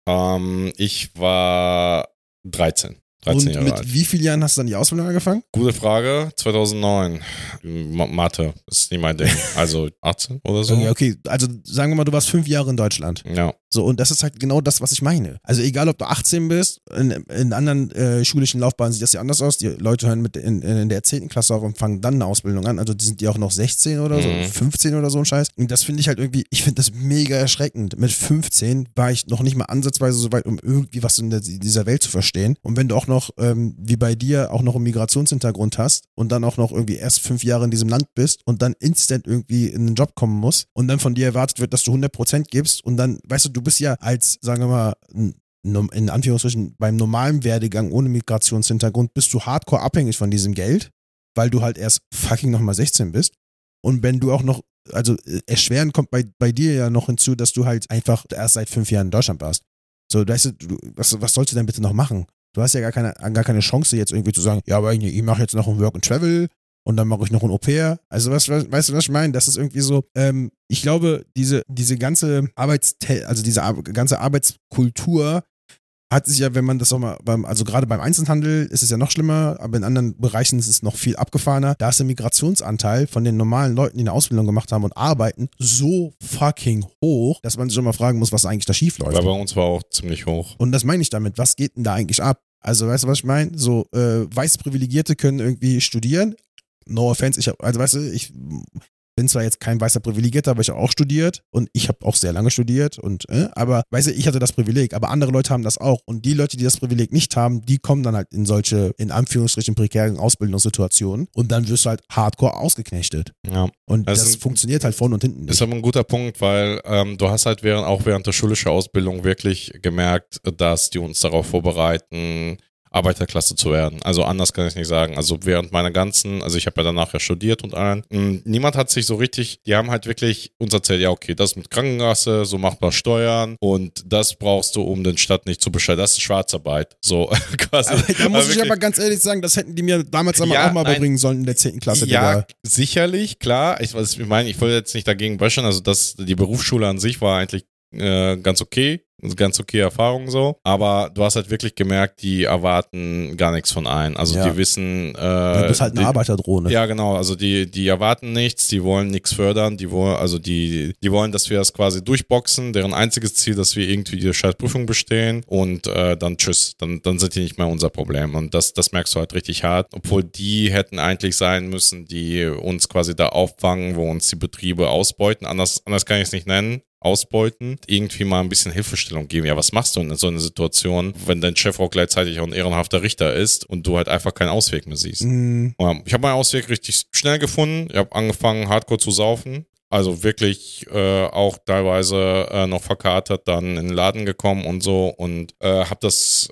ähm, ich war 13. 13 und Jahre mit alt. wie vielen Jahren hast du dann die Ausbildung angefangen? Gute Frage. 2009. Ma Mathe ist nicht mein Ding. Also 18 oder so. Okay, okay, also sagen wir mal, du warst fünf Jahre in Deutschland. Ja. So, und das ist halt genau das, was ich meine. Also egal, ob du 18 bist, in, in anderen äh, schulischen Laufbahnen sieht das ja anders aus. Die Leute hören mit in, in der 10. Klasse auf und fangen dann eine Ausbildung an. Also die sind die auch noch 16 oder so, Mhm. 15 oder so ein Scheiß. Und das finde ich halt irgendwie, ich finde das mega erschreckend. Mit 15 war ich noch nicht mal ansatzweise so weit, um irgendwie was in, der, in dieser Welt zu verstehen. Und wenn du auch noch, ähm, wie bei dir, auch noch einen Migrationshintergrund hast und dann auch noch irgendwie erst fünf Jahre in diesem Land bist und dann instant irgendwie in einen Job kommen musst und dann von dir erwartet wird, dass du 100% gibst und dann, weißt du, du bist ja als, sagen wir mal, in Anführungsstrichen beim normalen Werdegang ohne Migrationshintergrund bist du hardcore abhängig von diesem Geld, weil du halt erst fucking nochmal 16 bist. Und wenn du auch noch, also äh, erschweren kommt bei, bei dir ja noch hinzu, dass du halt einfach erst seit fünf Jahren in Deutschland warst. So, weißt du, du was, was sollst du denn bitte noch machen? Du hast ja gar keine, gar keine Chance jetzt irgendwie zu sagen, ja, aber ich, ich mache jetzt noch ein Work and Travel und dann mache ich noch ein Au pair. Also was, was, weißt du, was ich meine? Das ist irgendwie so, ähm, ich glaube, diese, diese ganze Arbeits, also diese Ar ganze Arbeitskultur hat sich ja, wenn man das auch mal, beim, also gerade beim Einzelhandel ist es ja noch schlimmer, aber in anderen Bereichen ist es noch viel abgefahrener. Da ist der Migrationsanteil von den normalen Leuten, die eine Ausbildung gemacht haben und arbeiten, so fucking hoch, dass man sich schon mal fragen muss, was eigentlich da schief läuft. Weil bei uns war auch ziemlich hoch. Und das meine ich damit. Was geht denn da eigentlich ab? Also, weißt du, was ich meine? So, äh, weiß Privilegierte können irgendwie studieren. No offense, ich hab, also weißt du, ich bin zwar jetzt kein weißer Privilegierter, aber ich habe auch studiert und ich habe auch sehr lange studiert und, äh, aber weißt du, ich hatte das Privileg, aber andere Leute haben das auch und die Leute, die das Privileg nicht haben, die kommen dann halt in solche, in Anführungsstrichen, prekären Ausbildungssituationen und dann wirst du halt hardcore ausgeknechtet. Ja. Und Das das, funktioniert halt vorne und hinten nicht. Ist aber ein guter Punkt, weil ähm, du hast halt während, auch während der schulischen Ausbildung wirklich gemerkt, dass die uns darauf vorbereiten, Arbeiterklasse zu werden. Also anders kann ich nicht sagen. Also während meiner ganzen, also ich habe ja danach ja studiert und allen, mh, niemand hat sich so richtig, die haben halt wirklich uns erzählt, ja okay, das mit Krankenkasse, so macht man Steuern und das brauchst du, um den Stadt nicht zu beschreiben. Das ist Schwarzarbeit. So quasi. Aber da muss ich wirklich- aber ganz ehrlich sagen, das hätten die mir damals aber Ja, auch mal beibringen sollen in der 10. Klasse. Ja, Digga. sicherlich, klar. Ich, was ich meine, ich wollte jetzt nicht dagegen böschern. Also das, die Berufsschule an sich war eigentlich äh, ganz okay. Ganz okay Erfahrung so. Aber du hast halt wirklich gemerkt, die erwarten gar nichts von ein. Also Ja. die wissen. Äh, Du bist halt eine die, Arbiterdrohne. ja, genau. Also die, die erwarten nichts, die wollen nichts fördern, die wollen, also die, die wollen, dass wir das quasi durchboxen. Deren einziges Ziel, dass wir irgendwie die Scheißprüfung bestehen und äh, dann tschüss. Dann, dann sind die nicht mehr unser Problem. Und das, das merkst du halt richtig hart. Obwohl die hätten eigentlich sein müssen, die uns quasi da auffangen, wo uns die Betriebe ausbeuten. Anders, anders kann ich es nicht nennen. Ausbeuten, irgendwie mal ein bisschen Hilfestellung geben. Ja, was machst du in so einer Situation, wenn dein Chef auch gleichzeitig auch ein ehrenhafter Richter ist und du halt einfach keinen Ausweg mehr siehst? Mhm. Ich habe meinen Ausweg richtig schnell gefunden. Ich habe angefangen, hardcore zu saufen. Also wirklich äh, auch teilweise äh, noch verkatert, dann in den Laden gekommen und so und äh, habe das,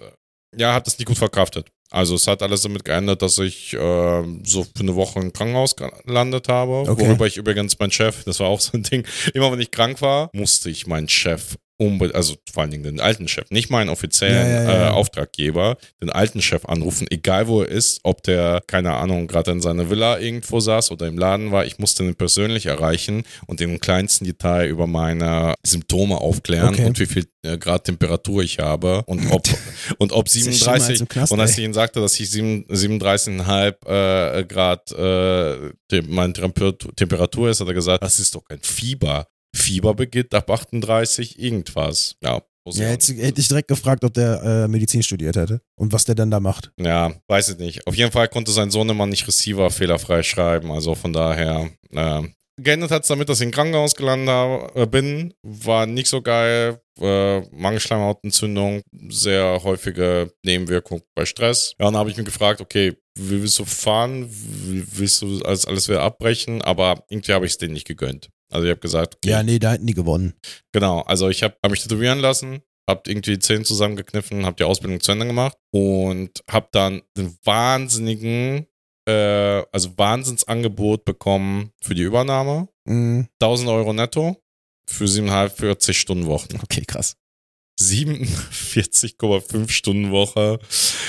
ja, habe das nicht gut verkraftet. Also es hat alles damit geändert, dass ich äh, so für eine Woche im Krankenhaus gelandet habe, Okay. worüber ich übrigens mein Chef, das war auch so ein Ding, immer wenn ich krank war, musste ich meinen Chef unbedingt, also vor allen Dingen den alten Chef, nicht meinen offiziellen Ja, ja, ja. Äh, Auftraggeber, den alten Chef anrufen, egal wo er ist, ob der, keine Ahnung, gerade in seiner Villa irgendwo saß oder im Laden war, ich musste ihn persönlich erreichen und im kleinsten Detail über meine Symptome aufklären Okay. und wie viel äh, Grad Temperatur ich habe und ob, und ob ist ja schlimmer als 37 im Knast, und als ich ihm sagte, dass ich sieben- 37,5 äh, Grad äh, meine Temperatur ist, hat er gesagt, das ist doch kein Fieber. Fieber beginnt ab 38 irgendwas. Ja, Ja, hätte, hätte ich direkt gefragt, ob der äh, Medizin studiert hätte und was der dann da macht. Ja, weiß ich nicht. Auf jeden Fall konnte sein Sohnemann nicht Receiver fehlerfrei schreiben. Also von daher. Äh, geendet hat es damit, dass ich im Krankenhaus gelandet habe, äh, bin. War nicht so geil. Äh, Magenschleimhautentzündung, sehr häufige Nebenwirkung bei Stress. Ja, dann habe ich mich gefragt, okay, wie willst du fahren? Wie willst du alles, alles wieder abbrechen? Aber irgendwie habe ich es denen nicht gegönnt. Also ich habe gesagt, okay, Ja, nee, da hätten die gewonnen. Genau, also ich habe hab mich tätowieren lassen, habe irgendwie die Zähne zusammengekniffen, habe die Ausbildung zu Ende gemacht und habe dann den wahnsinnigen, äh, also Wahnsinnsangebot bekommen für die Übernahme. Mhm. 1000 Euro netto für 7,5, Stunden Wochen. Okay, krass. 47,5 Stunden Woche.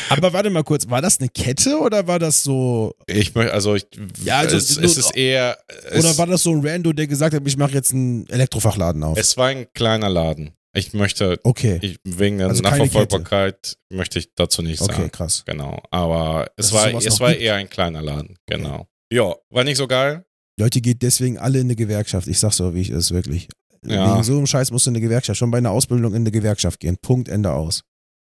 Aber warte mal kurz, war das eine Kette oder war das so, Ich möchte, also ich, Ja, also es, es ist eher, es, oder war das so ein Rando, der gesagt hat, ich mache jetzt einen Elektrofachladen auf? es war ein kleiner Laden. Ich möchte, Okay, ich, wegen der Also Nachverfolgbarkeit möchte ich dazu nicht sagen. okay, krass. Genau, aber es Dass war, es war gibt. eher ein kleiner Laden, genau. Ja, war nicht so geil. Leute, geht deswegen alle in eine Gewerkschaft. Ich sag's so, wie ich es wirklich. Ja. Wegen so einem Scheiß musst du in eine Gewerkschaft, schon bei einer Ausbildung in eine Gewerkschaft gehen. Punkt, Ende aus.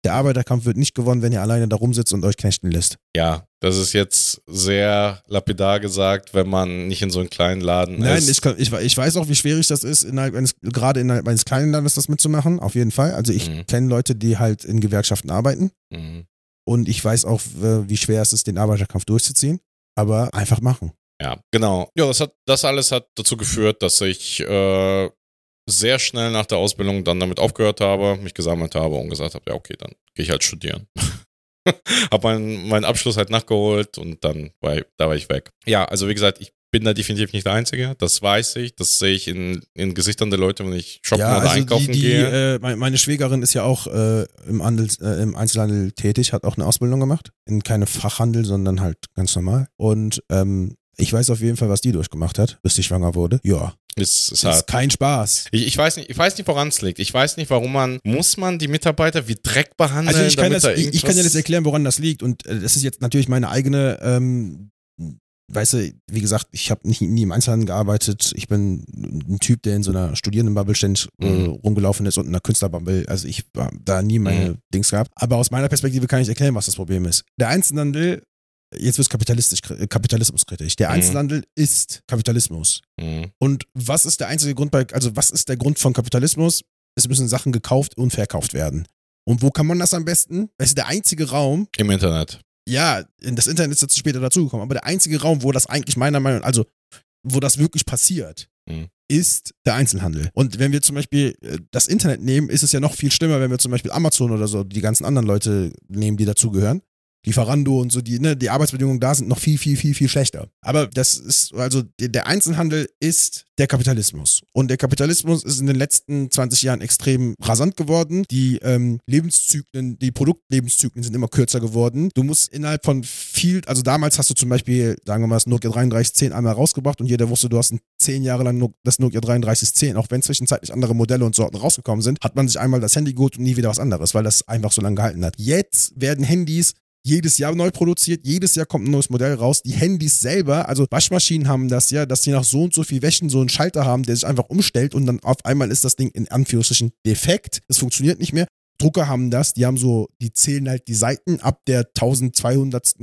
Der Arbeiterkampf wird nicht gewonnen, wenn ihr alleine da rumsitzt und euch knechten lässt. Ja, das ist jetzt sehr lapidar gesagt, wenn man nicht in so einem kleinen Laden Nein, ist. ich, kann, ich, ich weiß auch, wie schwierig das ist, innerhalb eines, gerade innerhalb eines kleinen Landes das mitzumachen, auf jeden Fall. Also ich Mhm. kenne Leute, die halt in Gewerkschaften arbeiten Mhm. und ich weiß auch, äh, wie schwer es ist, den Arbeiterkampf durchzuziehen. Aber einfach machen. Ja, genau. Ja, das, hat, das alles hat dazu geführt, dass ich äh, sehr schnell nach der Ausbildung dann damit aufgehört habe, mich gesammelt habe und gesagt habe, ja, okay, dann gehe ich halt studieren. habe meinen, meinen Abschluss halt nachgeholt und dann war, ich- da war ich weg. Ja, also wie gesagt, ich bin da definitiv nicht der Einzige. Das weiß ich. Das sehe ich in, in Gesichtern der Leute, wenn ich shoppen ja, oder also einkaufen die, die, gehe. äh, meine- meine Schwägerin ist ja auch äh, im, Handel, äh, im Einzelhandel tätig, hat auch eine Ausbildung gemacht. In keine Fachhandel, sondern halt ganz normal. Und ähm, ich weiß auf jeden Fall, was die durchgemacht hat, bis sie schwanger wurde. Ja, ist, ist ist kein Spaß. Ich, ich weiß nicht, ich weiß nicht, woran es liegt. Ich weiß nicht, warum man, muss man die Mitarbeiter wie Dreck behandeln? Also ich kann, das, da ich, ich kann dir das erklären, woran das liegt. Und äh, das ist jetzt natürlich meine eigene, ähm, weißt du, wie gesagt, ich habe nicht nie im Einzelhandel gearbeitet. Ich bin ein Typ, der in so einer Studierendenbubble ständig äh, Mhm. rumgelaufen ist und in einer Künstlerbubble. Also ich war da nie meine Mhm. Dings gehabt. Aber aus meiner Perspektive kann ich erklären, was das Problem ist. Der Einzelhandel, jetzt wird es kapitalistisch, kapitalismuskritisch. Der Mhm. Einzelhandel ist Kapitalismus. Mhm. Und was ist der einzige Grund bei, also was ist der Grund von Kapitalismus? Es müssen Sachen gekauft und verkauft werden. Und wo kann man das am besten? Es ist der einzige Raum, Im Internet. ja, das Internet ist jetzt später dazugekommen, aber der einzige Raum, wo das eigentlich meiner Meinung nach, also wo das wirklich passiert, Mhm. ist der Einzelhandel. Und wenn wir zum Beispiel äh, das Internet nehmen, ist es ja noch viel schlimmer, wenn wir zum Beispiel Amazon oder so, die ganzen anderen Leute nehmen, die dazugehören. Lieferando und so, die, ne, die Arbeitsbedingungen da sind noch viel, viel, viel, viel schlechter. Aber das ist, also der, Einzelhandel ist der Kapitalismus. Und der Kapitalismus ist in den letzten 20 Jahren extrem rasant geworden. Die ähm, Lebenszyklen, die Produktlebenszyklen sind immer kürzer geworden. Du musst innerhalb von viel, also damals hast du zum Beispiel, sagen wir mal, das Nokia 3310 einmal rausgebracht und jeder wusste, du hast zehn Jahre lang das Nokia 3310, auch wenn zwischenzeitlich andere Modelle und Sorten rausgekommen sind, hat man sich einmal das Handy geholt und nie wieder was anderes, weil das einfach so lange gehalten hat. Jetzt werden Handys jedes Jahr neu produziert, jedes Jahr kommt ein neues Modell raus. Die Handys selber, also Waschmaschinen haben das ja, dass sie nach so und so viel Wäschen so einen Schalter haben, der sich einfach umstellt und dann auf einmal ist das Ding in Anführungsstrichen defekt. Es funktioniert nicht mehr. Drucker haben das, die haben so, die zählen halt die Seiten ab der 1200.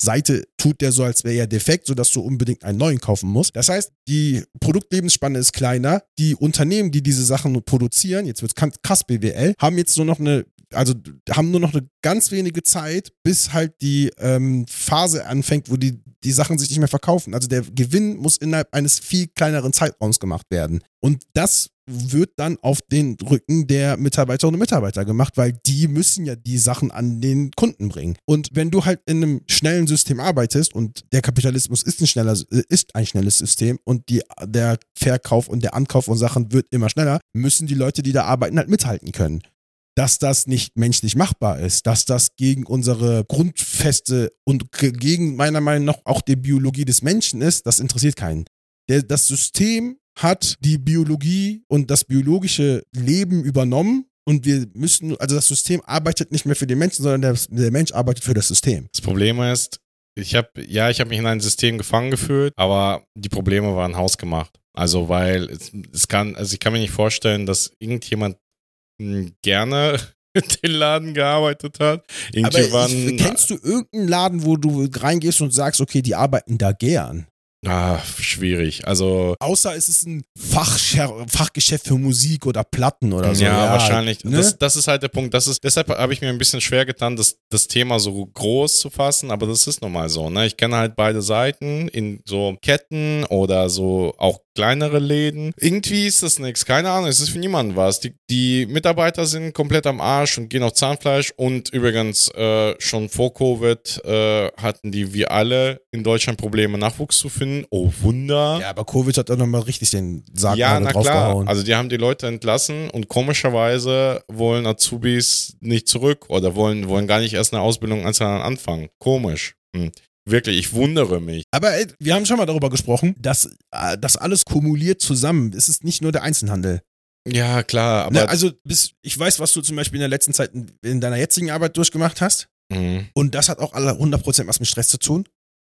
Seite tut der so, als wäre er defekt, sodass du unbedingt einen neuen kaufen musst. Das heißt, die Produktlebenspanne ist kleiner. Die Unternehmen, die diese Sachen produzieren, jetzt wird es krass BWL, haben jetzt nur noch eine also haben nur noch eine ganz wenige Zeit, bis halt die ähm, Phase anfängt, wo die, die Sachen sich nicht mehr verkaufen. Also der Gewinn muss innerhalb eines viel kleineren Zeitraums gemacht werden. Und das wird dann auf den Rücken der Mitarbeiterinnen und Mitarbeiter gemacht, weil die müssen ja die Sachen an den Kunden bringen. Und wenn du halt in einem schnellen System arbeitest und der Kapitalismus ist ein schneller ist ein schnelles System und die, der Verkauf und der Ankauf von Sachen wird immer schneller, müssen die Leute, die da arbeiten, halt mithalten können. Dass das nicht menschlich machbar ist, dass das gegen unsere Grundfeste und gegen meiner Meinung nach auch die Biologie des Menschen ist, das interessiert keinen. Der, das System hat die Biologie und das biologische Leben übernommen und wir müssen, also das System arbeitet nicht mehr für den Menschen, sondern der, der Mensch arbeitet für das System. Das Problem ist, ich habe, ja, ich habe mich in ein System gefangen gefühlt, aber die Probleme waren hausgemacht. Also, weil es, es kann, also ich kann mir nicht vorstellen, dass irgendjemand gerne den Laden gearbeitet hat. Irgendwann, Aber ich, kennst du irgendeinen Laden, wo du reingehst und sagst, okay, die arbeiten da gern? Ah, schwierig. Also. Außer es ist ein Fachgeschäft für Musik oder Platten oder so. Ja, ja wahrscheinlich. Ne? Das, das, ist halt der Punkt. Das ist, deshalb habe ich mir ein bisschen schwer getan, das, das Thema so groß zu fassen, aber das ist nun mal so. Ne? Ich kenne halt beide Seiten in so Ketten oder so auch kleinere Läden. Irgendwie ist das nichts. Keine Ahnung, es ist für niemanden was. Die, die Mitarbeiter sind komplett am Arsch und gehen auf Zahnfleisch. Und übrigens, äh, schon vor Covid äh, hatten die wie alle in Deutschland Probleme, Nachwuchs zu finden. Oh, Wunder. Ja, aber Covid hat auch nochmal richtig den Sarg Ja, na klar. Also die haben die Leute entlassen und komischerweise wollen Azubis nicht zurück oder wollen, wollen gar nicht erst eine Ausbildung anfangen. Komisch. Hm. Wirklich, ich wundere mich. Aber ey, wir haben schon mal darüber gesprochen, dass äh, das alles kumuliert zusammen. Es ist nicht nur der Einzelhandel. Ja, klar. Aber ne, also, bis, ich weiß, was du zum Beispiel in der letzten Zeit in, in deiner jetzigen Arbeit durchgemacht hast. Mhm. Und das hat auch alle 100% was mit Stress zu tun.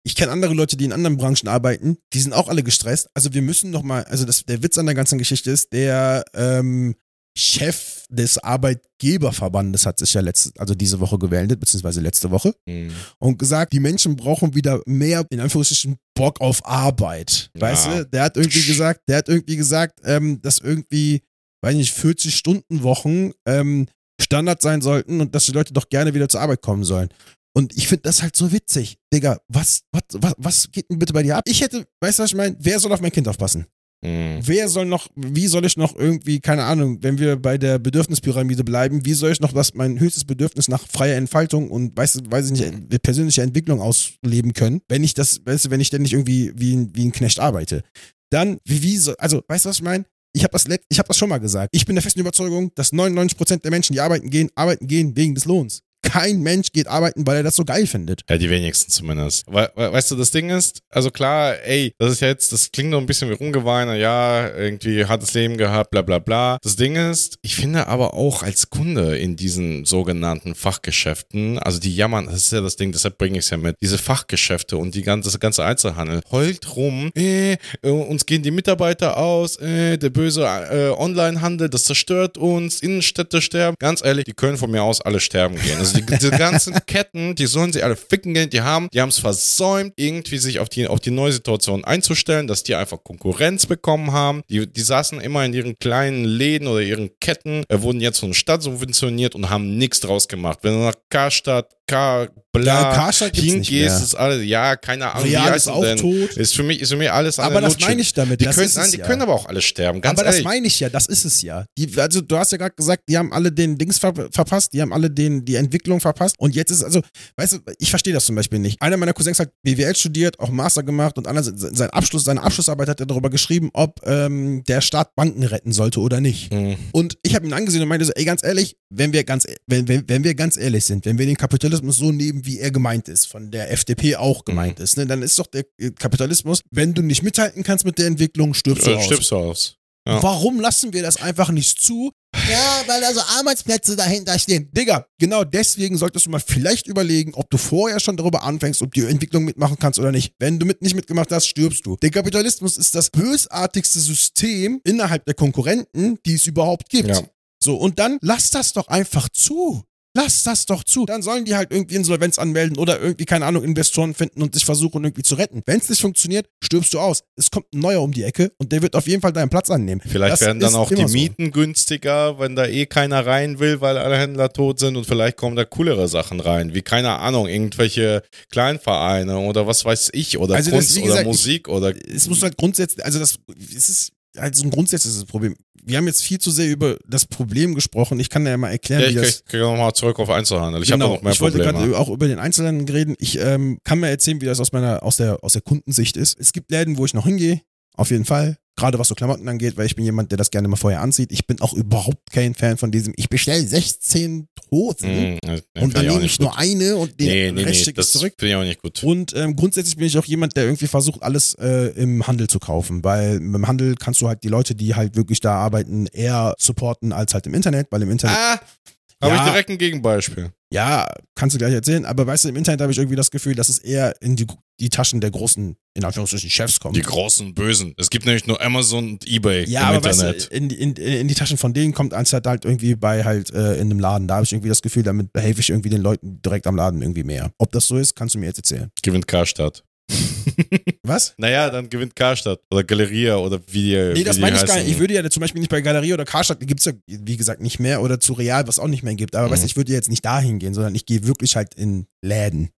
Ich kenne andere Leute, die in anderen Branchen arbeiten, die sind auch alle gestresst. Also wir müssen nochmal, also das, der Witz an der ganzen Geschichte ist, der ähm, Chef des Arbeitgeberverbandes hat sich ja letzte, also diese Woche gewählt, beziehungsweise letzte Woche, mhm. und gesagt, die Menschen brauchen wieder mehr, in Anführungsstrichen, Bock auf Arbeit. Ja. Weißt du? Der hat irgendwie gesagt, der hat irgendwie gesagt, ähm, dass irgendwie, weiß nicht, 40 Stunden Wochen ähm, Standard sein sollten und dass die Leute doch gerne wieder zur Arbeit kommen sollen. Und ich finde das halt so witzig. Digga, was, was, was, was geht denn bitte bei dir ab? Ich hätte, weißt du, was ich meine? Wer soll auf mein Kind aufpassen? Mhm. Wer soll noch, wie soll ich noch irgendwie, keine Ahnung, wenn wir bei der Bedürfnispyramide bleiben, wie soll ich noch was, mein höchstes Bedürfnis nach freier Entfaltung und weiß, weiß ich nicht, mhm. persönliche Entwicklung ausleben können, wenn ich das, weißt du, wenn ich denn nicht irgendwie wie, wie ein Knecht arbeite? Dann, wie, wie soll, also, weißt du, was ich meine? Ich habe das, hab das schon mal gesagt. Ich bin der festen Überzeugung, dass 99% der Menschen, die arbeiten gehen, arbeiten gehen wegen des Lohns kein Mensch geht arbeiten, weil er das so geil findet. Ja, die wenigsten zumindest. We weißt du, das Ding ist, also klar, ey, das ist jetzt, das klingt noch ein bisschen wie rumgeweine, ja, irgendwie hat das Leben gehabt, bla bla bla. Das Ding ist, ich finde aber auch als Kunde in diesen sogenannten Fachgeschäften, also die jammern, das ist ja das Ding, deshalb bringe ich es ja mit, diese Fachgeschäfte und die ganze, das ganze Einzelhandel heult rum, äh, uns gehen die Mitarbeiter aus, äh, der böse äh, Onlinehandel, das zerstört uns, Innenstädte sterben. Ganz ehrlich, die können von mir aus alle sterben gehen. Also die, diese ganzen Ketten, die sollen sie alle ficken gehen, die haben, die es versäumt, irgendwie sich auf die, auf die neue Situation einzustellen, dass die einfach Konkurrenz bekommen haben. Die, die saßen immer in ihren kleinen Läden oder ihren Ketten, äh, wurden jetzt von der Stadt subventioniert und haben nichts draus gemacht. Wenn du nach Karstadt, K, bla, ja, Karstadt hingehst, ist alles, ja, keine Ahnung, Real wie ist auch denn? tot. Ist für mich, ist für mich alles Aber das meine ich damit. Die, können, nein, die ja. können aber auch alle sterben, ganz Aber ehrlich. das meine ich ja, das ist es ja. Die, also du hast ja gerade gesagt, die haben alle den Dings ver verpasst, die haben alle den, die Entwicklung verpasst und jetzt ist, also, weißt du, ich verstehe das zum Beispiel nicht. Einer meiner Cousins hat BWL studiert, auch Master gemacht und einer, sein Abschluss, seine Abschlussarbeit hat er darüber geschrieben, ob ähm, der Staat Banken retten sollte oder nicht. Mhm. Und ich habe ihn angesehen und meinte so, ey, ganz ehrlich, wenn wir ganz, wenn, wenn, wenn wir ganz ehrlich sind, wenn wir den Kapitalismus so nehmen, wie er gemeint ist, von der FDP auch gemeint mhm. ist, ne, dann ist doch der Kapitalismus, wenn du nicht mithalten kannst mit der Entwicklung, stirbst du äh, aus. Stirbst du aus. Ja. Warum lassen wir das einfach nicht zu? Ja, weil da so Arbeitsplätze dahinter stehen. Digga, genau deswegen solltest du mal vielleicht überlegen, ob du vorher schon darüber anfängst, ob du die Entwicklung mitmachen kannst oder nicht. Wenn du mit nicht mitgemacht hast, stirbst du. Der Kapitalismus ist das bösartigste System innerhalb der Konkurrenten, die es überhaupt gibt. Ja. So, und dann lass das doch einfach zu. Lass das doch zu. Dann sollen die halt irgendwie Insolvenz anmelden oder irgendwie, keine Ahnung, Investoren finden und sich versuchen irgendwie zu retten. Wenn es nicht funktioniert, stirbst du aus. Es kommt ein neuer um die Ecke und der wird auf jeden Fall deinen Platz annehmen. Vielleicht Das werden dann auch die immer so. Mieten günstiger, wenn da eh keiner rein will, weil alle Händler tot sind und vielleicht kommen da coolere Sachen rein, wie keine Ahnung, irgendwelche Kleinvereine oder was weiß ich oder Also das, Kunst oder gesagt, Musik oder es muss halt grundsätzlich, also das, es ist halt so ein grundsätzliches Problem. Wir haben jetzt viel zu sehr über das Problem gesprochen. Ich kann ja mal erklären, ja, wie ich das. kriege nochmal zurück auf Einzelhandel. Ich habe genau, noch mehr ich wollte Probleme. gerade auch über den Einzelhandel reden. Ich ähm, kann mir erzählen, wie das aus meiner, aus der, aus der Kundensicht ist. Es gibt Läden, wo ich noch hingehe, auf jeden Fall. Gerade was so Klamotten angeht, weil ich bin jemand, der das gerne mal vorher anzieht. Ich bin auch überhaupt kein Fan von diesem, ich bestelle 16 Hosen Mm, und dann nehme ich gut. nur eine und den Nee, nee, Rest nee, schicke ich zurück. finde ich auch nicht gut. Und ähm, grundsätzlich bin ich auch jemand, der irgendwie versucht, alles äh, im Handel zu kaufen. Weil im Handel kannst du halt die Leute, die halt wirklich da arbeiten, eher supporten als halt im Internet. Weil im Internet, Ah, habe Ja. ich direkt ein Gegenbeispiel. Ja, kannst du gleich erzählen. Aber weißt du, im Internet habe ich irgendwie das Gefühl, dass es eher in die, die Taschen der großen, in Anführungsstrichen, Chefs kommt. Die großen Bösen. Es gibt nämlich nur Amazon und Ebay ja, im aber Internet. weißt du, in, die- in, in die Taschen von denen kommt anstatt halt irgendwie bei halt äh, in einem Laden. Da habe ich irgendwie das Gefühl, damit helfe ich irgendwie den Leuten direkt am Laden irgendwie mehr. Ob das so ist, kannst du mir jetzt erzählen. gewinnt Karstadt. Was? Naja, dann gewinnt Karstadt oder Galeria oder wie die Nee, das meine ich gar nicht. Ich würde ja zum Beispiel nicht bei Galerie oder Karstadt, die gibt's ja, wie gesagt, nicht mehr oder zu Real, was auch nicht mehr gibt. Aber Mhm. weißt du, ich würde jetzt nicht dahin gehen, sondern ich gehe wirklich halt in Läden,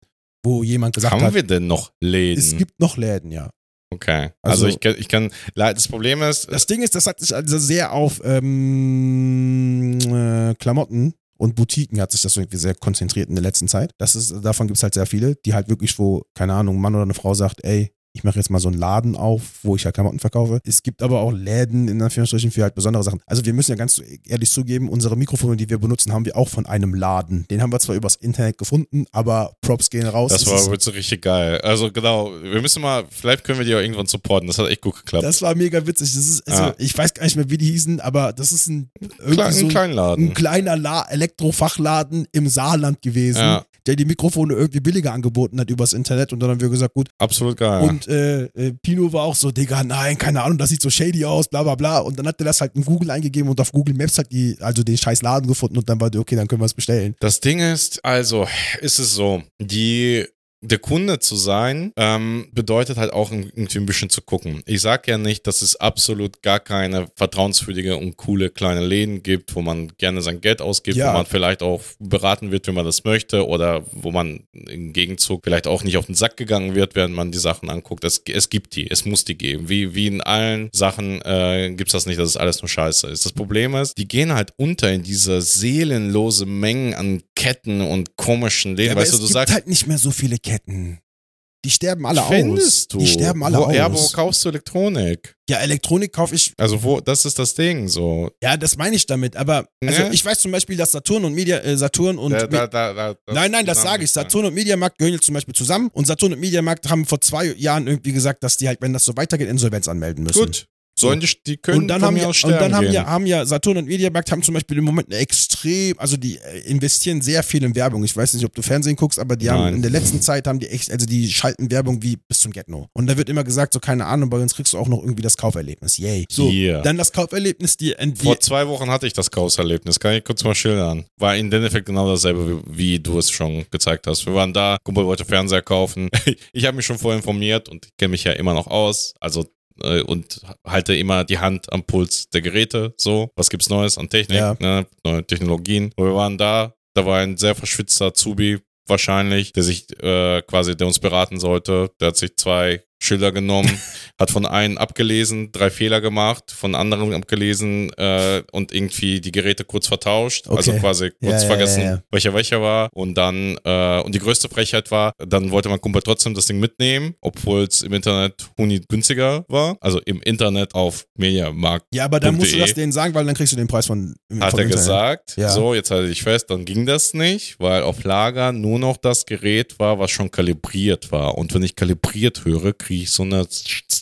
wo jemand gesagt Haben hat, wir denn noch Läden? es gibt noch Läden, ja. okay. Also, Also- ich, kann, ich kann, das Problem ist, Das Ding ist, das hat sich also sehr auf ähm, äh, Klamotten und Boutiquen hat sich das irgendwie sehr konzentriert in der letzten Zeit. Das ist, davon gibt es halt sehr viele, die halt wirklich, wo, keine Ahnung, ein Mann oder eine Frau sagt, ey, ich mache jetzt mal so einen Laden auf, wo ich halt Klamotten verkaufe. Es gibt aber auch Läden, in Anführungsstrichen, für halt besondere Sachen. Also wir müssen ja ganz ehrlich zugeben, unsere Mikrofone, die wir benutzen, haben wir auch von einem Laden. Den haben wir zwar übers Internet gefunden, aber Props gehen raus. das war wirklich richtig geil. Also genau, wir müssen mal, vielleicht können wir die auch irgendwann supporten. Das hat echt gut geklappt. das war mega witzig. Das ist, also, Ah. ich weiß gar nicht mehr, wie die hießen, aber das ist ein, irgendwie so ein ein, Kleinladen. ein kleiner La Elektrofachladen im Saarland gewesen, Ja. Der die Mikrofone irgendwie billiger angeboten hat übers Internet. Und dann haben wir gesagt, gut. Absolut geil. Und äh, äh, Pino war auch so, Digga, nein, keine Ahnung, das sieht so shady aus, bla bla bla. Und dann hat er das halt in Google eingegeben und auf Google Maps hat die, also den scheiß Laden gefunden und dann war der, okay, dann können wir es bestellen. Das Ding ist, also ist es so, die der Kunde zu sein, ähm, bedeutet halt auch irgendwie ein bisschen zu gucken. Ich sage ja nicht, dass es absolut gar keine vertrauenswürdige und coole kleine Läden gibt, wo man gerne sein Geld ausgibt, Ja. wo man vielleicht auch beraten wird, wenn man das möchte, oder wo man im Gegenzug vielleicht auch nicht auf den Sack gegangen wird, während man die Sachen anguckt. Es, es gibt die, es muss die geben. Wie, wie in allen Sachen äh, gibt es das nicht, dass es alles nur Scheiße ist. Das Problem ist, die gehen halt unter in diese seelenlose Mengen an Ketten und komischen Läden. aber weißt du, es du gibt sagst, halt nicht mehr so viele Ketten. Die sterben alle findest aus. du? Die sterben alle wo, aus. Ja, wo kaufst du Elektronik? ja, Elektronik kaufe ich Also wo, das ist das Ding, so. Ja, das meine ich damit. Aber also Ja. ich weiß zum Beispiel, dass Saturn und Media, äh, Saturn und Da- da- da- nein, nein, das sage ich. Saturn und Mediamarkt gehören jetzt zum Beispiel zusammen und Saturn und Mediamarkt haben vor zwei Jahren irgendwie gesagt, dass die halt, wenn das so weitergeht, Insolvenz anmelden müssen. Gut. Sollen die, die können Und dann, von haben mir ja, aus und sterben dann haben gehen. ja, haben ja Saturn und Mediamarkt haben zum Beispiel im Moment eine extrem, also die äh, investieren sehr viel in Werbung. Ich weiß nicht, ob du Fernsehen guckst, aber die haben Nein. in der letzten Zeit haben die echt, also die schalten Werbung wie bis zum Get-No. Und da wird immer gesagt, so keine Ahnung, bei uns kriegst du auch noch irgendwie das Kauferlebnis. Yay. So, Yeah. dann das Kauferlebnis, die, die Vor zwei Wochen hatte ich das Chaos-Erlebnis, kann ich kurz mal schildern. War im Endeffekt genau dasselbe, wie, wie du es schon gezeigt hast. Wir waren da, Kumpel wollte Fernseher kaufen. Ich habe mich schon vorher informiert und ich kenne mich ja immer noch aus. Also äh, und halte immer die Hand am Puls der Geräte. So, was gibt's Neues an Technik, Ja. ne, neue Technologien. Und wir waren da, da war ein sehr verschwitzter Zubi wahrscheinlich, der sich äh, quasi, der uns beraten sollte. Der hat sich zwei Schilder genommen, hat von einem abgelesen, drei Fehler gemacht, von anderen abgelesen äh, und irgendwie die Geräte kurz vertauscht. Okay. Also quasi kurz Ja, vergessen, ja, ja. welcher welcher war. Und dann, äh, und die größte Frechheit war, dann wollte mein Kumpel trotzdem das Ding mitnehmen, obwohl es im Internet Huni günstiger war. Also im Internet auf Mediamarkt. Ja, aber dann musst du .de. das denen sagen, weil dann kriegst du den Preis von Hat vom er Internet. gesagt. Ja. So, jetzt halte ich fest, dann ging das nicht, weil auf Lager nur noch das Gerät war, was schon kalibriert war. Und wenn ich kalibriert höre, kriege ich so eine,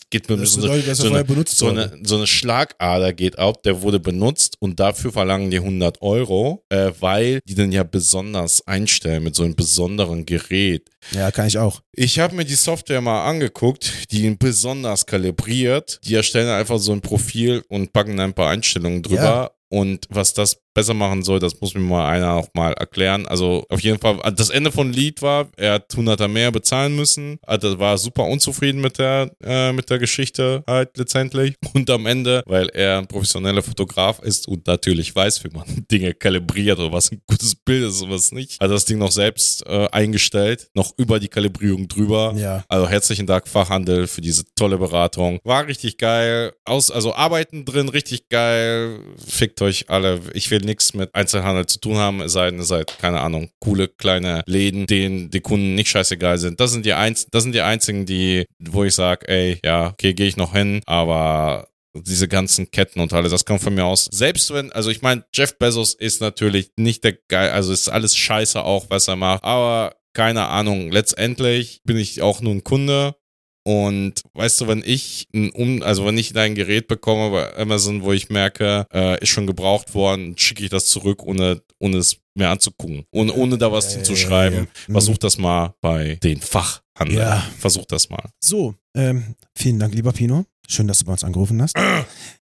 geht Das so eine, so eine, so eine, so eine Schlagader geht ab, der wurde benutzt und dafür verlangen die 100 Euro, äh, weil die den ja besonders einstellen mit so einem besonderen Gerät. Ja, kann ich auch. Ich habe mir die Software mal angeguckt, die ihn besonders kalibriert. Die erstellen einfach so ein Profil und packen ein paar Einstellungen drüber. Ja. Und was das besser machen soll, das muss mir mal einer auch mal erklären. Also auf jeden Fall, das Ende von Lied war, er hat 100er mehr bezahlen müssen. Also war super unzufrieden mit der, äh, mit der Geschichte halt letztendlich. Und am Ende, weil er ein professioneller Fotograf ist und natürlich weiß, wie man Dinge kalibriert oder was ein gutes Bild ist und was nicht, hat das Ding noch selbst äh, eingestellt, noch über die Kalibrierung drüber. Ja. Also herzlichen Dank Fachhandel für diese tolle Beratung. War richtig geil. Aus, also Arbeiten drin, richtig geil. Fickt euch alle. Ich will nichts mit Einzelhandel zu tun haben, es sei denn, ihr seid, keine Ahnung, coole kleine Läden, denen die Kunden nicht scheißegal sind. Das sind die, Einz das sind die einzigen, die, wo ich sage, ey, ja, okay, gehe ich noch hin, aber diese ganzen Ketten und alles, das kommt von mir aus. Selbst wenn, also ich meine, Jeff Bezos ist natürlich nicht der geil, also ist alles scheiße auch, was er macht, aber keine Ahnung, letztendlich bin ich auch nur ein Kunde und weißt du, wenn ich ein, also wenn ich dein Gerät bekomme bei Amazon, wo ich merke, äh, ist schon gebraucht worden, schicke ich das zurück, ohne, ohne es mir anzugucken und ohne da was Ja, hinzuschreiben. ja, ja. Versuch das mal bei den Fachhandel. Ja. Versuch das mal. So, ähm, vielen Dank, lieber Pino. Schön, dass du bei uns angerufen hast.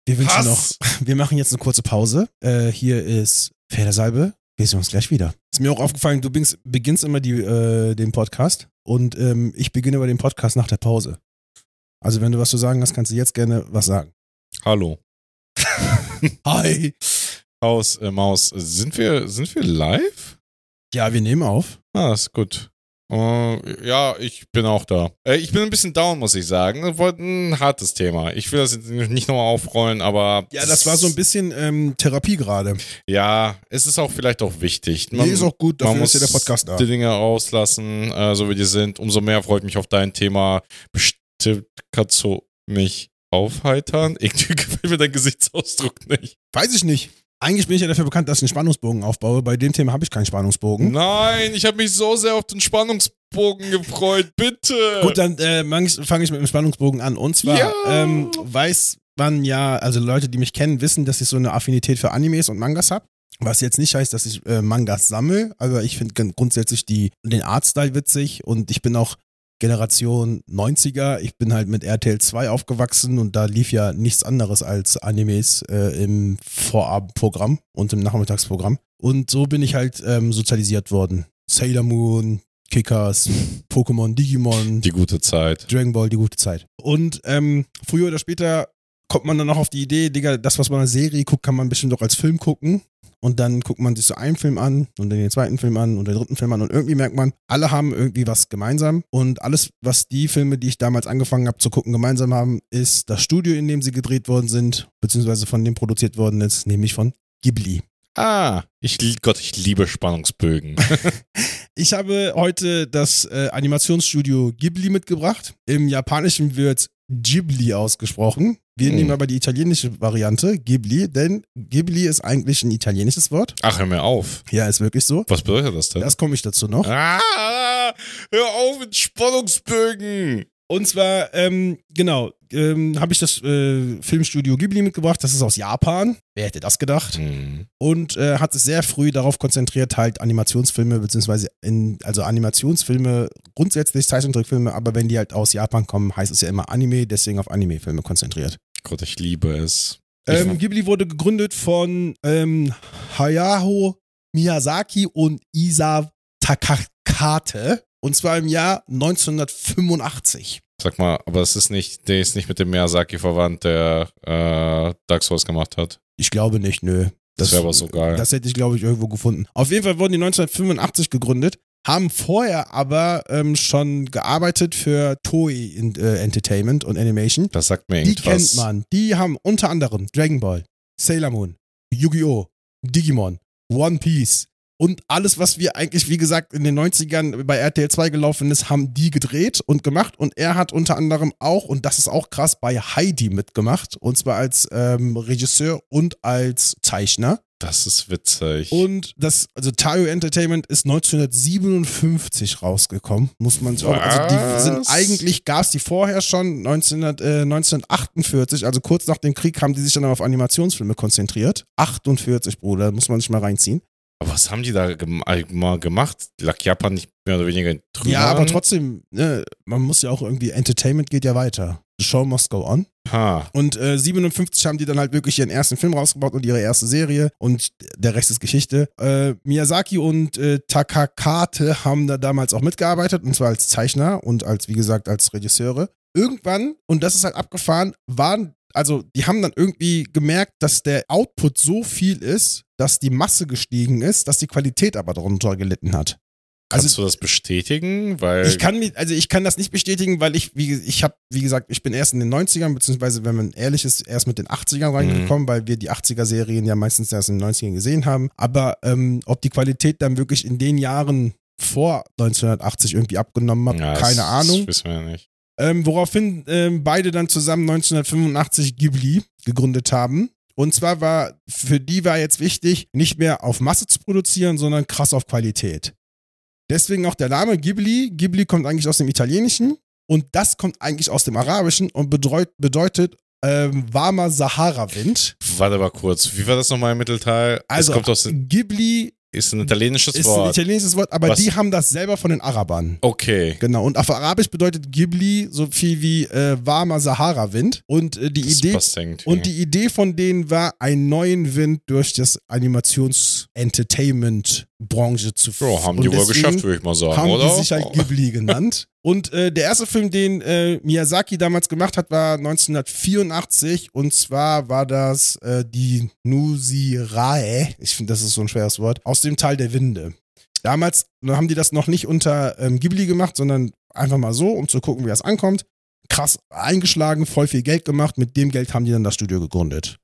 Wir wünschen Hass. noch, wir machen jetzt eine kurze Pause. Äh, hier ist Pferdesalbe. Wir sehen uns gleich wieder. Ist mir auch aufgefallen, du beginnst, beginnst immer die, äh, den Podcast und ähm, ich beginne über den Podcast nach der Pause. Also wenn du was zu sagen hast, kannst du jetzt gerne was sagen. Hallo. Hi. Haus, äh, Maus, sind wir, sind wir live? Ja, wir nehmen auf. Ah, ist gut. Äh, ja, ich bin auch da. Äh, ich bin ein bisschen down, muss ich sagen. Ein hartes Thema. Ich will das jetzt nicht nochmal aufrollen, aber. Ja, das war so ein bisschen ähm, Therapie gerade. Ja, es ist auch vielleicht auch wichtig. Nee, ist auch gut, man dafür muss ist ja der Podcast da. die Dinge rauslassen, äh, so wie die sind. Umso mehr freut mich auf dein Thema. Bestimmt kannst du mich aufheitern. Irgendwie gefällt mir dein Gesichtsausdruck nicht. Weiß ich nicht. Eigentlich bin ich ja dafür bekannt, dass ich einen Spannungsbogen aufbaue. Bei dem Thema habe ich keinen Spannungsbogen. Nein, ich habe mich so sehr auf den Spannungsbogen gefreut. Bitte. Gut, dann äh, fange ich mit dem Spannungsbogen an. Und zwar Ja. ähm, weiß man ja, also Leute, die mich kennen, wissen, dass ich so eine Affinität für Animes und Mangas habe. Was jetzt nicht heißt, dass ich äh, Mangas sammle, aber ich finde grundsätzlich die, den Artstyle witzig und ich bin auch Generation 90er. Ich bin halt mit RTL 2 aufgewachsen und da lief ja nichts anderes als Animes äh, im Vorabendprogramm und im Nachmittagsprogramm. Und so bin ich halt ähm, sozialisiert worden. Sailor Moon, Kickers, Pokémon, Digimon, Die gute Zeit. Dragon Ball, die gute Zeit. Und ähm, früher oder später kommt man dann auch auf die Idee, Digga, das, was man der Serie guckt, kann man bestimmt doch als Film gucken. Und dann guckt man sich so einen Film an und dann den zweiten Film an und den dritten Film an und irgendwie merkt man, alle haben irgendwie was gemeinsam. Und alles, was die Filme, die ich damals angefangen habe zu gucken, gemeinsam haben, ist das Studio, in dem sie gedreht worden sind, beziehungsweise von dem produziert worden ist, nämlich von Ghibli. Ah, ich, Gott, ich liebe Spannungsbögen. Ich habe heute das äh, Animationsstudio Ghibli mitgebracht. Im Japanischen wird Ghibli ausgesprochen. Wir Hm. nehmen aber die italienische Variante, Ghibli, denn Ghibli ist eigentlich ein italienisches Wort. Ach, hör mir auf. Ja, ist wirklich so. Was bedeutet das denn? Das komme ich dazu noch. ah, hör auf mit Spannungsbögen. Und zwar, ähm, genau, ähm, habe ich das äh, Filmstudio Ghibli mitgebracht. Das ist aus Japan. Wer hätte das gedacht? Hm. und äh, hat sich sehr früh darauf konzentriert, halt Animationsfilme, beziehungsweise in, also Animationsfilme, grundsätzlich Zeichentrickfilme, aber wenn die halt aus Japan kommen, heißt es ja immer Anime, deswegen auf Anime-Filme konzentriert. Gott, ich liebe es. Ähm, Ghibli wurde gegründet von ähm, Hayao Miyazaki und Isa Takakate und zwar im Jahr 1985. Sag mal, aber es ist nicht, der ist nicht mit dem Miyazaki verwandt, der äh, Dark Souls gemacht hat. Ich glaube nicht, nö. Das wäre aber so geil. Das hätte ich, glaube ich, irgendwo gefunden. Auf jeden Fall wurden die 1985 gegründet, haben vorher aber ähm, schon gearbeitet für Toei in, äh, Entertainment und Animation. Das sagt mir Die irgendwas. kennt man. Die haben unter anderem Dragon Ball, Sailor Moon, Yu-Gi-Oh!, Digimon, One Piece und alles, was wir eigentlich, wie gesagt, in den 90ern bei RTL 2 gelaufen ist, haben die gedreht und gemacht. Und er hat unter anderem auch, und das ist auch krass, bei Heidi mitgemacht. Und zwar als ähm, Regisseur und als Zeichner. Das ist witzig. Und das, also Tayo Entertainment ist 1957 rausgekommen, muss man sagen. Also die sind eigentlich, gab es die vorher schon, 19, äh, 1948, also kurz nach dem Krieg haben die sich dann auf Animationsfilme konzentriert. 48, Bruder, muss man sich mal reinziehen. Aber was haben die da mal gemacht? Lag Japan nicht mehr oder weniger drüber. Ja, aber trotzdem, ne, man muss ja auch irgendwie, Entertainment geht ja weiter. The show must go on. Ha. Und äh, 57 haben die dann halt wirklich ihren ersten Film rausgebaut und ihre erste Serie und der Rest ist Geschichte. Äh, Miyazaki und äh, Takakate haben da damals auch mitgearbeitet und zwar als Zeichner und als, wie gesagt, als Regisseure. Irgendwann, und das ist halt abgefahren, waren, also die haben dann irgendwie gemerkt, dass der Output so viel ist, dass die Masse gestiegen ist, dass die Qualität aber darunter gelitten hat. Kannst Also- du das bestätigen? Weil Ich kann also ich kann das nicht bestätigen, weil ich, wie, ich habe, wie gesagt, ich bin erst in den 90ern, beziehungsweise, wenn man ehrlich ist, erst mit den 80ern reingekommen, weil wir die 80er-Serien ja meistens erst in den 90ern gesehen haben. Aber ähm, ob die Qualität dann wirklich in den Jahren vor 1980 irgendwie abgenommen hat, Ja, keine das, Ahnung. Das wissen wir ja nicht. Ähm, woraufhin ähm, beide dann zusammen 1985 Ghibli gegründet haben. Und zwar war, für die war jetzt wichtig, nicht mehr auf Masse zu produzieren, sondern krass auf Qualität. Deswegen auch der Name Ghibli. Ghibli kommt eigentlich aus dem Italienischen und das kommt eigentlich aus dem Arabischen und bedreut, bedeutet ähm, warmer Sahara-Wind. Warte mal kurz. Wie war das nochmal im Mittelteil? Also Ghibli ist ein italienisches ist ein Wort. italienisches Wort, aber Was? die haben das selber von den Arabern. okay. Genau, und auf Arabisch bedeutet Ghibli so viel wie äh, warmer Sahara-Wind. Und äh, die Das Idee. Und die Idee von denen war, einen neuen Wind durch das Animations-Entertainment-Branche zu ja, haben und die wohl geschafft, würde ich mal sagen, Haben oder? die sich halt Ghibli genannt. Und äh, der erste Film, den äh, Miyazaki damals gemacht hat, war 1984. Und zwar war das äh, die Nusirae. Ich finde, das ist so ein schweres Wort. Aus dem Tal der Winde. Damals haben die das noch nicht unter ähm, Ghibli gemacht, sondern einfach mal so, um zu gucken, wie das ankommt. Krass eingeschlagen, voll viel Geld gemacht. Mit dem Geld haben die dann das Studio gegründet.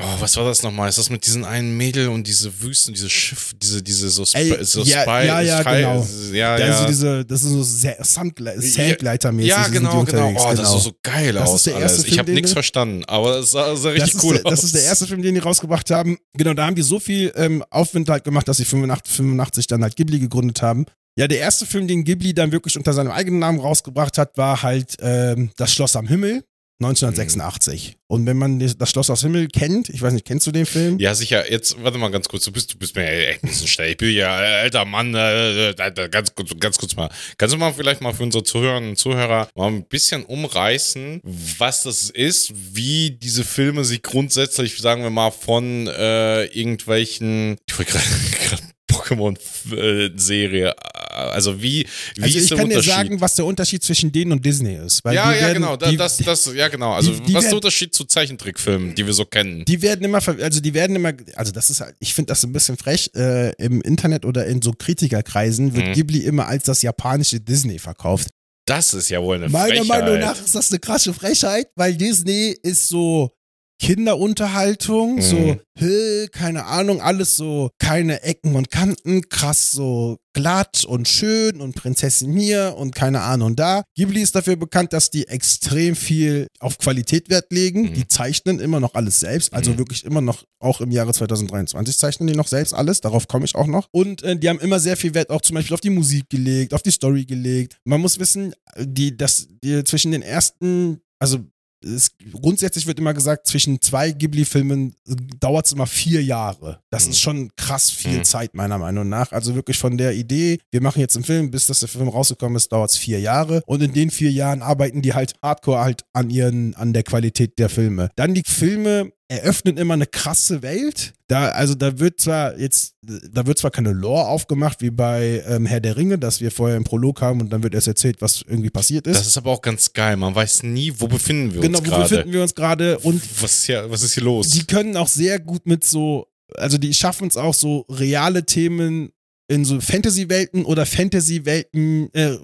Oh, was war das nochmal? Ist das mit diesen einen Mädel und diese Wüsten, dieses Schiff, diese, diese so, Sp Ey, so ja, Spy, ja, ja, Sky, genau. Ja, Da ist so ja. diese, das ist so Sandgleiter-mäßig. ja, genau, genau. Oh, das sah so geil Das ist aus. der erste alles. Film, ich habe nichts verstanden, aber es sah, sah richtig ist, cool der, aus. das ist der erste Film, den die rausgebracht haben. Genau, da haben die so viel ähm, Aufwind halt gemacht, dass sie 85, 85 dann halt Ghibli gegründet haben. Ja, der erste Film, den Ghibli dann wirklich unter seinem eigenen Namen rausgebracht hat, war halt ähm, Das Schloss am Himmel 1986. Und wenn man das Schloss am Himmel kennt, ich weiß nicht, kennst du den Film? Ja, sicher. Jetzt, warte mal ganz kurz. Du bist, du bist mir echt ein bisschen schnell. Ich bin ja alter Mann. Äh, äh, ganz, kurz, ganz kurz mal. Kannst du mal vielleicht mal für unsere Zuhörerinnen und Zuhörer mal ein bisschen umreißen, was das ist, wie diese Filme sich grundsätzlich, sagen wir mal, von äh, irgendwelchen, ich wollte gerade Pokémon-Serie, also wie, wie also ich kann dir sagen, was der Unterschied zwischen denen und Disney ist. Weil ja, ja, werden, genau. Die, das, das, ja, genau. Also, die- die was ist der Unterschied zu Zeichentrickfilmen, die wir so kennen? Die werden immer, also die werden immer, also das ist halt, ich finde das ein bisschen frech, äh, im Internet oder in so Kritikerkreisen wird Mhm. Ghibli immer als das japanische Disney verkauft. Das ist ja wohl eine Meiner Frechheit. Meinung nach ist das eine krasse Frechheit, weil Disney ist so Kinderunterhaltung, Mhm. so, hä, keine Ahnung, alles so, keine Ecken und Kanten, krass so glatt und schön und Prinzessin hier und keine Ahnung da. Ghibli ist dafür bekannt, dass die extrem viel auf Qualität Wert legen. Mhm. Die zeichnen immer noch alles selbst, also Mhm. wirklich immer noch, auch im Jahre 2023 zeichnen die noch selbst alles, darauf komme ich auch noch. Und äh, die haben immer sehr viel Wert auch zum Beispiel auf die Musik gelegt, auf die Story gelegt. Man muss wissen, die, das, die zwischen den ersten, also es, grundsätzlich wird immer gesagt, zwischen zwei Ghibli-Filmen dauert es immer vier Jahre. Das Mhm. ist schon krass viel Mhm. Zeit, meiner Meinung nach. Also wirklich von der Idee, wir machen jetzt einen Film, bis das der Film rausgekommen ist, dauert es vier Jahre. Und in den vier Jahren arbeiten die halt hardcore halt an ihren, an der Qualität der Filme. Dann die Filme eröffnen immer eine krasse Welt. Da, also da wird zwar jetzt, da wird zwar keine Lore aufgemacht, wie bei ähm, Herr der Ringe, dass wir vorher im Prolog haben und dann wird erst erzählt, was irgendwie passiert ist. Das ist aber auch ganz geil. Man weiß nie, wo befinden wir genau, uns wo gerade. befinden wir uns gerade und Was ist, hier, was ist hier los? die können auch sehr gut mit so, also die schaffen es auch so reale Themen in so Fantasy-Welten oder Fantasy-Welten, äh,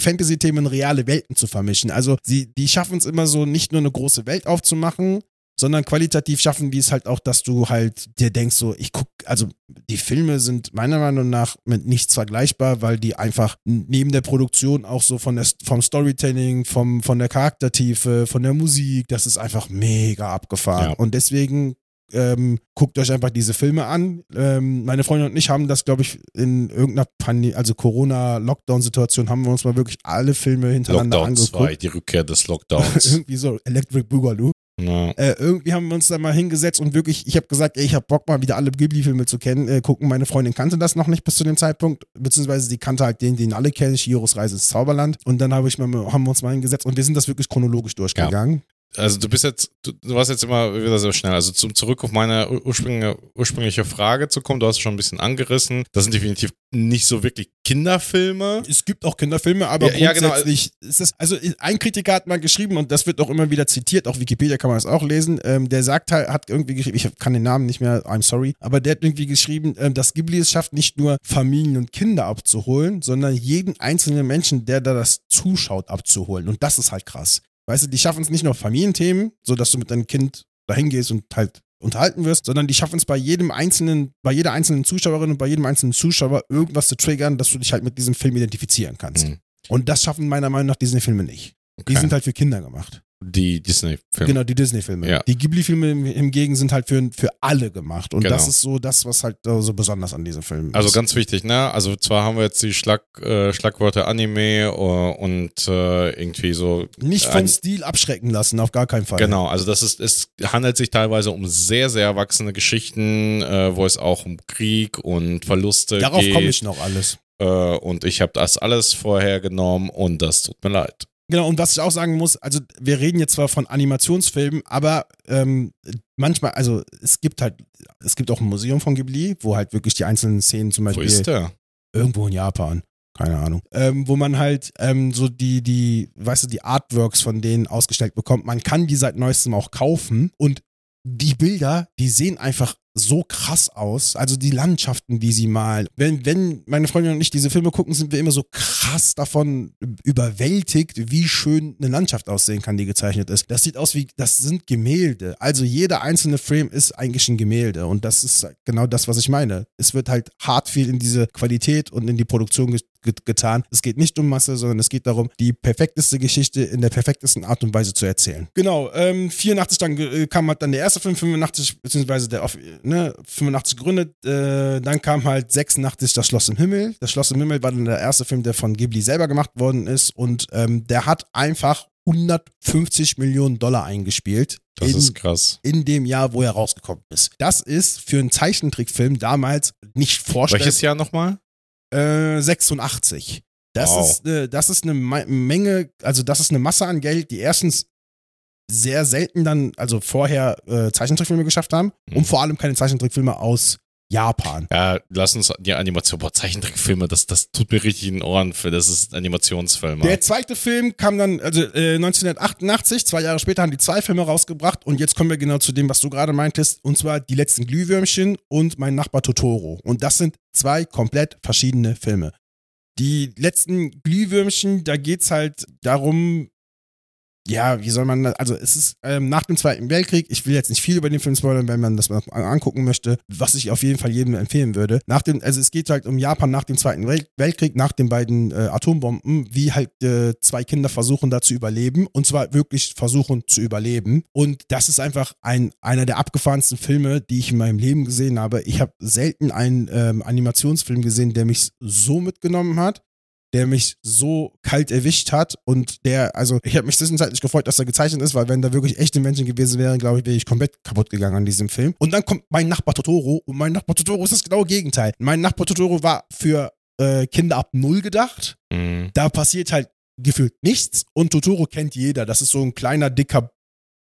Fantasy-Themen in reale Welten zu vermischen. Also sie, die schaffen es immer so, nicht nur eine große Welt aufzumachen, sondern qualitativ schaffen die es halt auch, dass du halt dir denkst, so, ich guck, also die Filme sind meiner Meinung nach mit nichts vergleichbar, weil die einfach neben der Produktion auch so von der, vom Storytelling, vom, von der Charaktertiefe, von der Musik, das ist einfach mega abgefahren. Ja. Und deswegen ähm, guckt euch einfach diese Filme an. Ähm, meine Freundin und ich haben das, glaube ich, in irgendeiner Pandemie, also Corona-Lockdown-Situation, haben wir uns mal wirklich alle Filme hintereinander Lockdown angeguckt. 2, die Rückkehr des Lockdowns. Irgendwie so Electric Boogaloo. Ja. Äh, irgendwie haben wir uns da mal hingesetzt und wirklich, ich habe gesagt, ey, ich habe Bock mal wieder alle Ghibli-Filme zu kennen, äh, gucken. Meine Freundin kannte das noch nicht bis zu dem Zeitpunkt, beziehungsweise die kannte halt den, den alle kennen, Chihiros Reise ins Zauberland. Und dann hab ich mal, haben wir uns mal hingesetzt und wir sind das wirklich chronologisch durchgegangen. Also du bist jetzt, du, du warst jetzt immer wieder sehr schnell. Also zum zurück auf meine ursprüngliche, ursprüngliche Frage zu kommen, du hast es schon ein bisschen angerissen. Das sind definitiv nicht so wirklich Kinderfilme. Es gibt auch Kinderfilme, aber Ja, ja, genau. grundsätzlich ist das, also ein Kritiker hat mal geschrieben und das wird auch immer wieder zitiert, auch Wikipedia kann man das auch lesen, ähm, der sagt halt, hat irgendwie geschrieben, ich kann den Namen nicht mehr, I'm sorry, aber der hat irgendwie geschrieben, ähm, dass Ghibli es schafft, nicht nur Familien und Kinder abzuholen, sondern jeden einzelnen Menschen, der da das zuschaut, abzuholen. Und das ist halt krass. Weißt du, die schaffen es nicht nur Familienthemen, so dass du mit deinem Kind dahin gehst und halt unterhalten wirst, sondern die schaffen es bei jedem einzelnen, bei jeder einzelnen Zuschauerin und bei jedem einzelnen Zuschauer irgendwas zu triggern, dass du dich halt mit diesem Film identifizieren kannst. Mhm. Und das schaffen meiner Meinung nach Disney-Filme nicht. Die Okay. sind halt für Kinder gemacht. Die Disney-Filme. Genau, die Disney-Filme. Ja. Die Ghibli-Filme hingegen sind halt für, für alle gemacht. Und Genau. das ist so das, was halt äh, so besonders an diesem Film Also ist. ganz wichtig, ne? Also zwar haben wir jetzt die Schlag, äh, Schlagwörter Anime äh, und äh, irgendwie so. Nicht vom ein- Stil abschrecken lassen, auf gar keinen Fall. Genau, also das ist, es handelt sich teilweise um sehr, sehr erwachsene Geschichten, äh, wo es auch um Krieg und Verluste Darauf geht. komme ich noch alles. Äh, und ich habe das alles vorhergenommen und das tut mir leid. Genau, und was ich auch sagen muss, also wir reden jetzt zwar von Animationsfilmen, aber ähm, manchmal, also es gibt halt, es gibt auch ein Museum von Ghibli, wo halt wirklich die einzelnen Szenen zum Wo Beispiel ist der? irgendwo in Japan, keine Ahnung, ähm, wo man halt ähm, so die, die, weißt du, die Artworks von denen ausgestellt bekommt. Man kann die seit neuestem auch kaufen und die Bilder, die sehen einfach so krass aus. Also die Landschaften, die sie malen. Wenn, wenn meine Freundin und ich diese Filme gucken, sind wir immer so krass davon überwältigt, wie schön eine Landschaft aussehen kann, die gezeichnet ist. Das sieht aus wie, das sind Gemälde. Also jeder einzelne Frame ist eigentlich ein Gemälde. Und das ist genau das, was ich meine. Es wird halt hart viel in diese Qualität und in die Produktion ge ge getan. Es geht nicht um Masse, sondern es geht darum, die perfekteste Geschichte in der perfektesten Art und Weise zu erzählen. Genau, ähm, 84 dann äh, kam halt dann der erste Film, 85, beziehungsweise der ne, 85 gegründet, äh, dann kam halt 86 Das Schloss im Himmel. Das Schloss im Himmel war dann der erste Film, der von Ghibli selber gemacht worden ist und ähm, der hat einfach 150 Millionen Dollar eingespielt. Das in, ist krass. in dem Jahr, wo er rausgekommen ist. Das ist für einen Zeichentrickfilm damals nicht vorstellbar. Welches Jahr nochmal? Äh, 86. Das Wow. ist, äh, das ist eine Ma- Menge, also das ist eine Masse an Geld, die erstens sehr selten dann, also vorher äh, Zeichentrickfilme geschafft haben Mhm. und vor allem keine Zeichentrickfilme aus Japan. Ja, lass uns die Animation, boah, Zeichentrickfilme, das, das tut mir richtig in den Ohren für, das ist Animationsfilme. Der zweite Film kam dann, also äh, 1988, zwei Jahre später haben die zwei Filme rausgebracht und jetzt kommen wir genau zu dem, was du gerade meintest, und zwar Die letzten Glühwürmchen und Mein Nachbar Totoro. Und das sind zwei komplett verschiedene Filme. Die letzten Glühwürmchen, da geht's halt darum, ja, wie soll man, das- also es ist ähm, nach dem Zweiten Weltkrieg, ich will jetzt nicht viel über den Film spoilern, wenn man das mal angucken möchte, was ich auf jeden Fall jedem empfehlen würde. Nach dem, also es geht halt um Japan nach dem Zweiten Wel Weltkrieg, nach den beiden äh, Atombomben, wie halt äh, zwei Kinder versuchen da zu überleben und zwar wirklich versuchen zu überleben. Und das ist einfach ein, einer der abgefahrensten Filme, die ich in meinem Leben gesehen habe. Ich habe selten einen ähm, Animationsfilm gesehen, der mich so mitgenommen hat der mich so kalt erwischt hat und der, also ich habe mich zwischenzeitlich gefreut, dass er gezeichnet ist, weil wenn da wirklich echte Menschen gewesen wären, glaube ich, wäre ich komplett kaputt gegangen an diesem Film. Und dann kommt mein Nachbar Totoro und mein Nachbar Totoro ist das genaue Gegenteil. Mein Nachbar Totoro war für äh, Kinder ab null gedacht. Mhm. Da passiert halt gefühlt nichts und Totoro kennt jeder. Das ist so ein kleiner, dicker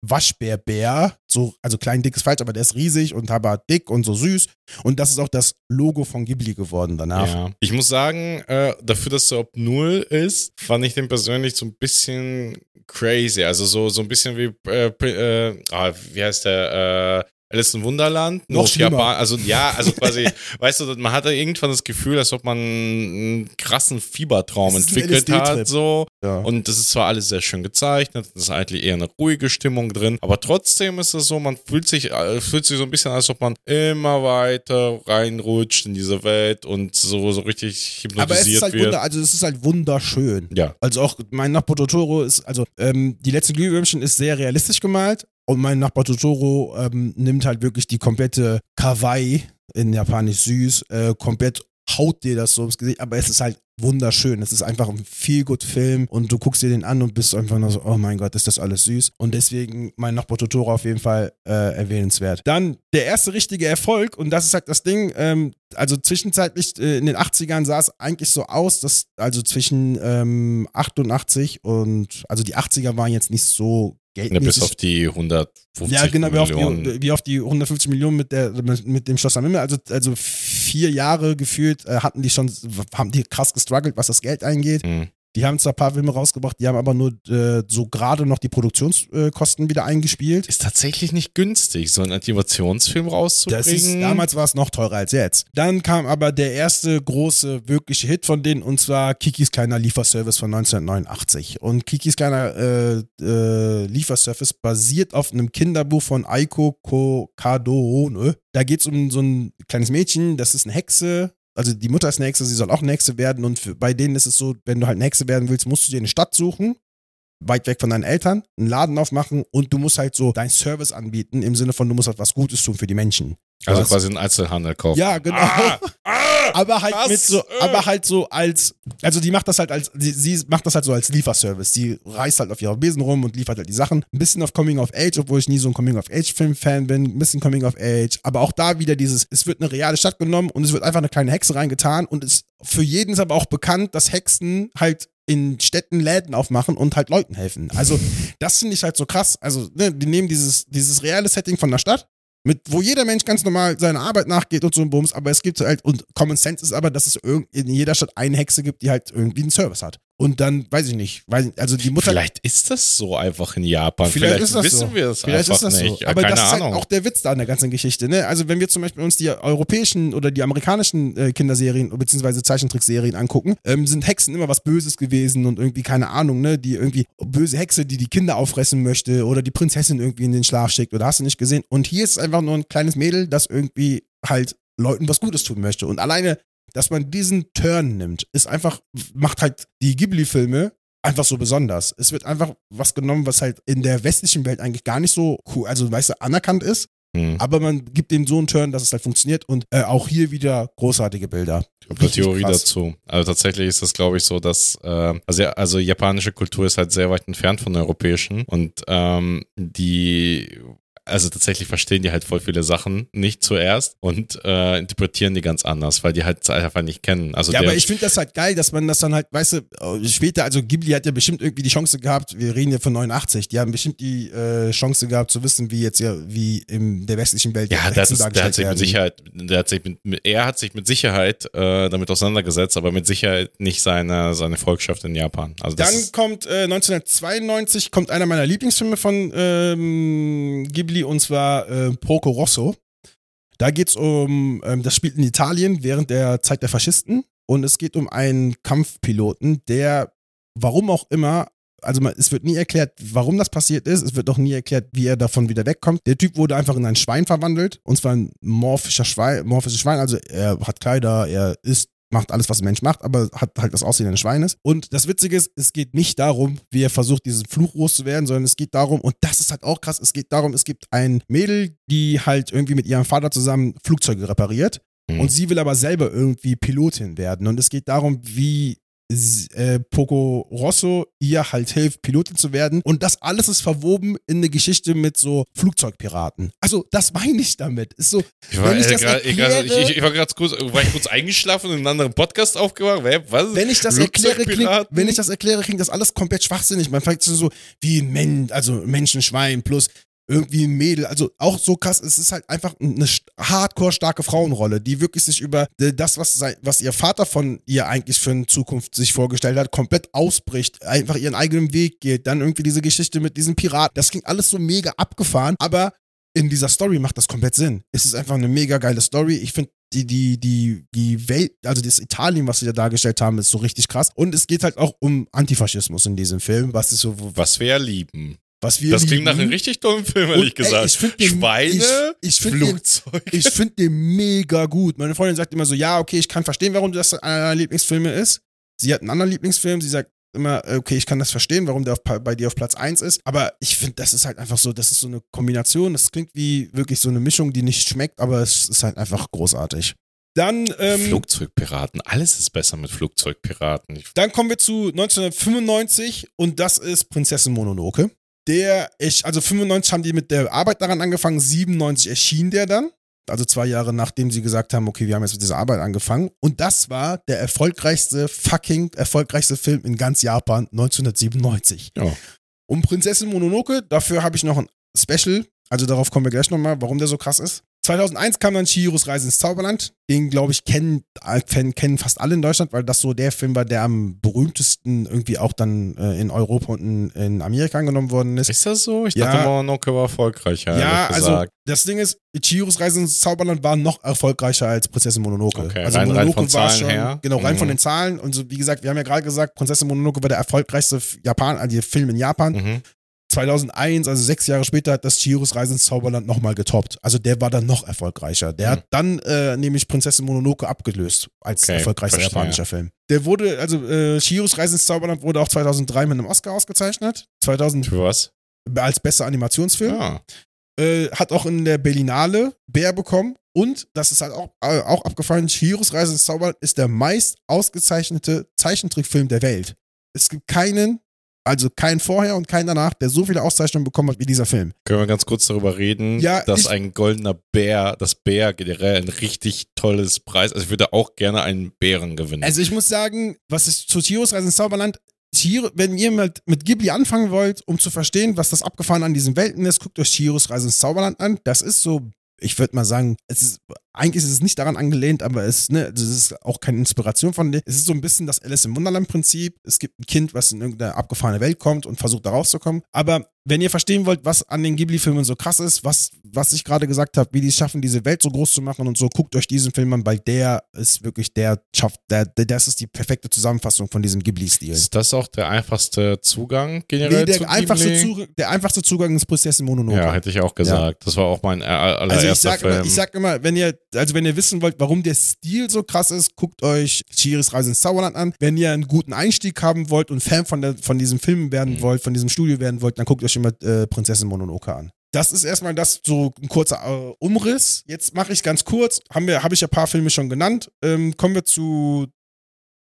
Waschbärbär, so, also klein, dick ist falsch, aber der ist riesig und aber dick und so süß. Und das ist auch das Logo von Ghibli geworden danach. Ja. Ich muss sagen, äh, dafür, dass er ob null ist, fand ich den persönlich so ein bisschen crazy. Also so, so ein bisschen wie, äh, äh, ah, wie heißt der, äh, Alice im Wunderland? Noch. Japan. Also ja, also quasi, weißt du, man hatte irgendwann das Gefühl, als ob man einen krassen Fiebertraum entwickelt hat. So. Ja. Und das ist zwar alles sehr schön gezeichnet, es ist eigentlich eher eine ruhige Stimmung drin, aber trotzdem ist es so, man fühlt sich, äh, fühlt sich so ein bisschen, als ob man immer weiter reinrutscht in diese Welt und so, so richtig Aber es ist hypnotisiert halt wird. wunder, also es ist halt wunderschön. Ja. Also auch mein Nachbar Totoro ist, also ähm, die letzten Glühwürmchen ist sehr realistisch gemalt und mein Nachbar Totoro ähm, nimmt halt wirklich die komplette Kawaii, in Japanisch süß, äh, komplett haut dir das so ins Gesicht, aber es ist halt wunderschön. Es ist einfach ein Feel-Good-Film und du guckst dir den an und bist einfach nur so, oh mein Gott, ist das alles süß. Und deswegen mein Nachbar Totoro auf jeden Fall äh, erwähnenswert. Dann der erste richtige Erfolg und das ist halt das Ding, ähm, also zwischenzeitlich äh, in den 80ern sah es eigentlich so aus, dass also zwischen ähm, 88 und, also die 80er waren jetzt nicht so ja, bis auf die 150 Ja, genau, wie auf die, wie auf die 150 Millionen mit, der, mit, mit dem Schloss am Himmel. Also, also vier Jahre gefühlt äh, hatten die schon, haben die krass gestruggelt, was das Geld eingeht. Mhm. Die haben zwar ein paar Filme rausgebracht, die haben aber nur äh, so gerade noch die Produktionskosten wieder eingespielt. Ist tatsächlich nicht günstig, so einen Animationsfilm rauszubringen. Das ist, damals war es noch teurer als jetzt. Dann kam aber der erste große wirkliche Hit von denen und zwar Kikis kleiner Lieferservice von 1989. Und Kikis kleiner äh, äh, Lieferservice basiert auf einem Kinderbuch von Aiko Kokadone. Da geht es um so ein kleines Mädchen, das ist eine Hexe, also die Mutter ist Hexe, sie soll auch Hexe werden und für, bei denen ist es so, wenn du halt Hexe werden willst, musst du dir eine Stadt suchen, weit weg von deinen Eltern, einen Laden aufmachen und du musst halt so deinen Service anbieten, im Sinne von, du musst halt was Gutes tun für die Menschen. Also quasi einen Einzelhandel kaufen. Ja, genau. Ah, ah, aber halt mit so, äh. aber halt so als, also die macht das halt als, sie, sie macht das halt so als Lieferservice. Die reist halt auf ihrer Besen rum und liefert halt die Sachen. Ein bisschen auf Coming of Age, obwohl ich nie so ein Coming of Age Film Fan bin. Ein bisschen Coming of Age. Aber auch da wieder dieses, es wird eine reale Stadt genommen und es wird einfach eine kleine Hexe reingetan und es, für jeden ist aber auch bekannt, dass Hexen halt in Städten Läden aufmachen und halt Leuten helfen. Also, das finde ich halt so krass. Also, ne, die nehmen dieses, dieses reale Setting von der Stadt, mit, wo jeder Mensch ganz normal seiner Arbeit nachgeht und so ein Bums, aber es gibt halt, und Common Sense ist aber, dass es in jeder Stadt eine Hexe gibt, die halt irgendwie einen Service hat. Und dann, weiß ich nicht, weil, also die Mutter. Vielleicht ist das so einfach in Japan. Vielleicht, Vielleicht wissen so. wir es Vielleicht einfach ist das nicht. So. Aber Keine das ist halt auch der Witz da an der ganzen Geschichte. Ne? Also wenn wir zum Beispiel uns die europäischen oder die amerikanischen äh, Kinderserien bzw. Zeichentrickserien angucken, ähm, sind Hexen immer was Böses gewesen und irgendwie, keine Ahnung, ne, die irgendwie böse Hexe, die die Kinder auffressen möchte oder die Prinzessin irgendwie in den Schlaf schickt oder hast du nicht gesehen. Und hier ist es einfach nur ein kleines Mädel, das irgendwie halt Leuten was Gutes tun möchte. Und alleine dass man diesen Turn nimmt, ist einfach, macht halt die Ghibli-Filme einfach so besonders. Es wird einfach was genommen, was halt in der westlichen Welt eigentlich gar nicht so cool, also weißt du, anerkannt ist. Mhm. Aber man gibt dem so einen Turn, dass es halt funktioniert und äh, auch hier wieder großartige Bilder. Ich habe eine Theorie krass. dazu. Also tatsächlich ist das, glaube ich, so, dass äh, also, also japanische Kultur ist halt sehr weit entfernt von der europäischen und ähm, die also tatsächlich verstehen die halt voll viele Sachen nicht zuerst und äh, interpretieren die ganz anders, weil die halt einfach nicht kennen. Also ja, aber ich finde das halt geil, dass man das dann halt, weißt du, äh, später, also Ghibli hat ja bestimmt irgendwie die Chance gehabt, wir reden ja von 89, die haben bestimmt die äh, Chance gehabt zu wissen, wie jetzt ja, wie in der westlichen Welt Ja, das ist, der hat sich mit Sicherheit, der hat sich mit, er hat sich mit Sicherheit äh, damit auseinandergesetzt, aber mit Sicherheit nicht seine, seine Volkschaft in Japan. Also dann kommt äh, 1992 kommt einer meiner Lieblingsfilme von ähm, Ghibli und zwar äh, Poco Rosso. Da geht es um, ähm, das spielt in Italien während der Zeit der Faschisten und es geht um einen Kampfpiloten, der, warum auch immer, also man, es wird nie erklärt, warum das passiert ist. Es wird auch nie erklärt, wie er davon wieder wegkommt. Der Typ wurde einfach in ein Schwein verwandelt. Und zwar ein morphischer Schwein, morphisches Schwein. Also er hat Kleider, er isst macht alles, was ein Mensch macht, aber hat halt das Aussehen eines Schweines. Und das Witzige ist, es geht nicht darum, wie er versucht, diesen Fluch loszuwerden, sondern es geht darum, und das ist halt auch krass, es geht darum, es gibt ein Mädel, die halt irgendwie mit ihrem Vater zusammen Flugzeuge repariert. Mhm. Und sie will aber selber irgendwie Pilotin werden. Und es geht darum, wie äh, Poco Rosso ihr halt hilft, Pilotin zu werden. Und das alles ist verwoben in eine Geschichte mit so Flugzeugpiraten. Also, das meine ich damit. Ist so, ich war, ich, das erkläre, ich, ich, ich war gerade kurz, war ich kurz eingeschlafen und in einem anderen Podcast aufgewacht. Was? Wenn ich das erkläre, klingt, wenn ich das erkläre, klingt das alles komplett schwachsinnig. Man fragt so, wie Mensch, also Menschenschwein plus irgendwie ein Mädel. Also auch so krass, es ist halt einfach eine hardcore starke Frauenrolle, die wirklich sich über das, was, was ihr Vater von ihr eigentlich für eine Zukunft sich vorgestellt hat, komplett ausbricht, einfach ihren eigenen Weg geht. Dann irgendwie diese Geschichte mit diesem Piraten. Das klingt alles so mega abgefahren, aber in dieser Story macht das komplett Sinn. Es ist einfach eine mega geile Story. Ich finde die, die, die, die Welt, also das Italien, was sie da dargestellt haben, ist so richtig krass. Und es geht halt auch um Antifaschismus in diesem Film, was ist so. Was wir ja lieben. Was wir das klingt nach einem richtig dummen Film, ehrlich gesagt. Ey, ich Schweine, ich, ich Flugzeuge. Den, ich finde den mega gut. Meine Freundin sagt immer so, ja, okay, ich kann verstehen, warum das einer Lieblingsfilme ist. Sie hat einen anderen Lieblingsfilm, sie sagt immer, okay, ich kann das verstehen, warum der auf, bei dir auf Platz 1 ist. Aber ich finde, das ist halt einfach so, das ist so eine Kombination. Das klingt wie wirklich so eine Mischung, die nicht schmeckt, aber es ist halt einfach großartig. Dann, ähm, Flugzeugpiraten. Alles ist besser mit Flugzeugpiraten. Dann kommen wir zu 1995 und das ist Prinzessin Mononoke. Der, ich, also 95 haben die mit der Arbeit daran angefangen, 97 erschien der dann. Also zwei Jahre nachdem sie gesagt haben, okay, wir haben jetzt mit dieser Arbeit angefangen. Und das war der erfolgreichste, fucking erfolgreichste Film in ganz Japan 1997. ja. Um Prinzessin Mononoke, dafür habe ich noch ein Special. Also darauf kommen wir gleich nochmal, warum der so krass ist. 2001 kam dann Chihiros Reise ins Zauberland. Den, glaube ich, kennen, kennen, fast alle in Deutschland, weil das so der Film war, der am berühmtesten irgendwie auch dann äh, in Europa und in, in Amerika angenommen worden ist. Ist das so? Ich Ja. dachte, Mononoke war erfolgreicher. Ja, also das Ding ist, Chihiros Reise ins Zauberland war noch erfolgreicher als Prinzessin Mononoke. Okay, also rein- rein von Zahlen war her. genau rein Mhm. von den Zahlen und so wie gesagt, wir haben ja gerade gesagt, Prinzessin Mononoke war der erfolgreichste Japan, also Film in Japan. Mhm. 2001, also sechs Jahre später, hat das Chihiros Reise ins Zauberland nochmal getoppt. Also der war dann noch erfolgreicher. Der Mhm. hat dann äh, nämlich Prinzessin Mononoke abgelöst als Okay, erfolgreichster verstehe. japanischer Film. Der wurde, also äh, Chihiros Reise ins Zauberland wurde auch 2003 mit einem Oscar ausgezeichnet. 2000 Für was? als bester Animationsfilm. Ja. Äh, hat auch in der Berlinale Bär bekommen. Und, das ist halt auch, äh, auch abgefallen, Chihiros Reise ins Zauberland ist der meist ausgezeichnete Zeichentrickfilm der Welt. Es gibt keinen, also keinen vorher und keinen danach, der so viele Auszeichnungen bekommen hat wie dieser Film. Können wir ganz kurz darüber reden, Ja, dass ein goldener Bär, das Bär generell ein richtig tolles Preis. Also ich würde auch gerne einen Bären gewinnen. Also ich muss sagen, was ich zu Chihiros Reise ins Zauberland, Chihiro, wenn ihr mit, mit Ghibli anfangen wollt, um zu verstehen, was das abgefahren an diesen Welten ist, guckt euch Chihiros Reise ins Zauberland an. Das ist so, ich würde mal sagen, es ist, eigentlich ist es nicht daran angelehnt, aber es, ne, es ist auch keine Inspiration von dir. Es ist so ein bisschen das Alice im Wunderland-Prinzip. Es gibt ein Kind, was in irgendeine abgefahrene Welt kommt und versucht da rauszukommen. Aber wenn ihr verstehen wollt, was an den Ghibli-Filmen so krass ist, was, was ich gerade gesagt habe, wie die es schaffen, diese Welt so groß zu machen und so, guckt euch diesen Film an, weil der ist wirklich, der schafft, der, der, das ist die perfekte Zusammenfassung von diesem Ghibli-Stil. ist das auch der einfachste Zugang generell Nee, zu der einfachste? Zugang, der einfachste Zugang ist Prinzessin Mononoke. Ja, hätte ich auch gesagt. Das war auch mein äh, allererster Also ich sag, Film. immer, ich sag immer, wenn ihr, also wenn ihr wissen wollt, warum der Stil so krass ist, guckt euch Chihiros Reise ins Zauberland an. Wenn ihr einen guten Einstieg haben wollt und Fan von, der, von diesem Film werden Mhm. wollt, von diesem Studio werden wollt, dann guckt euch immer äh, Prinzessin Mononoke an. Das ist erstmal das so ein kurzer äh, Umriss. Jetzt mache ich ganz kurz, habe ich ein paar Filme schon genannt. Ähm, kommen wir zu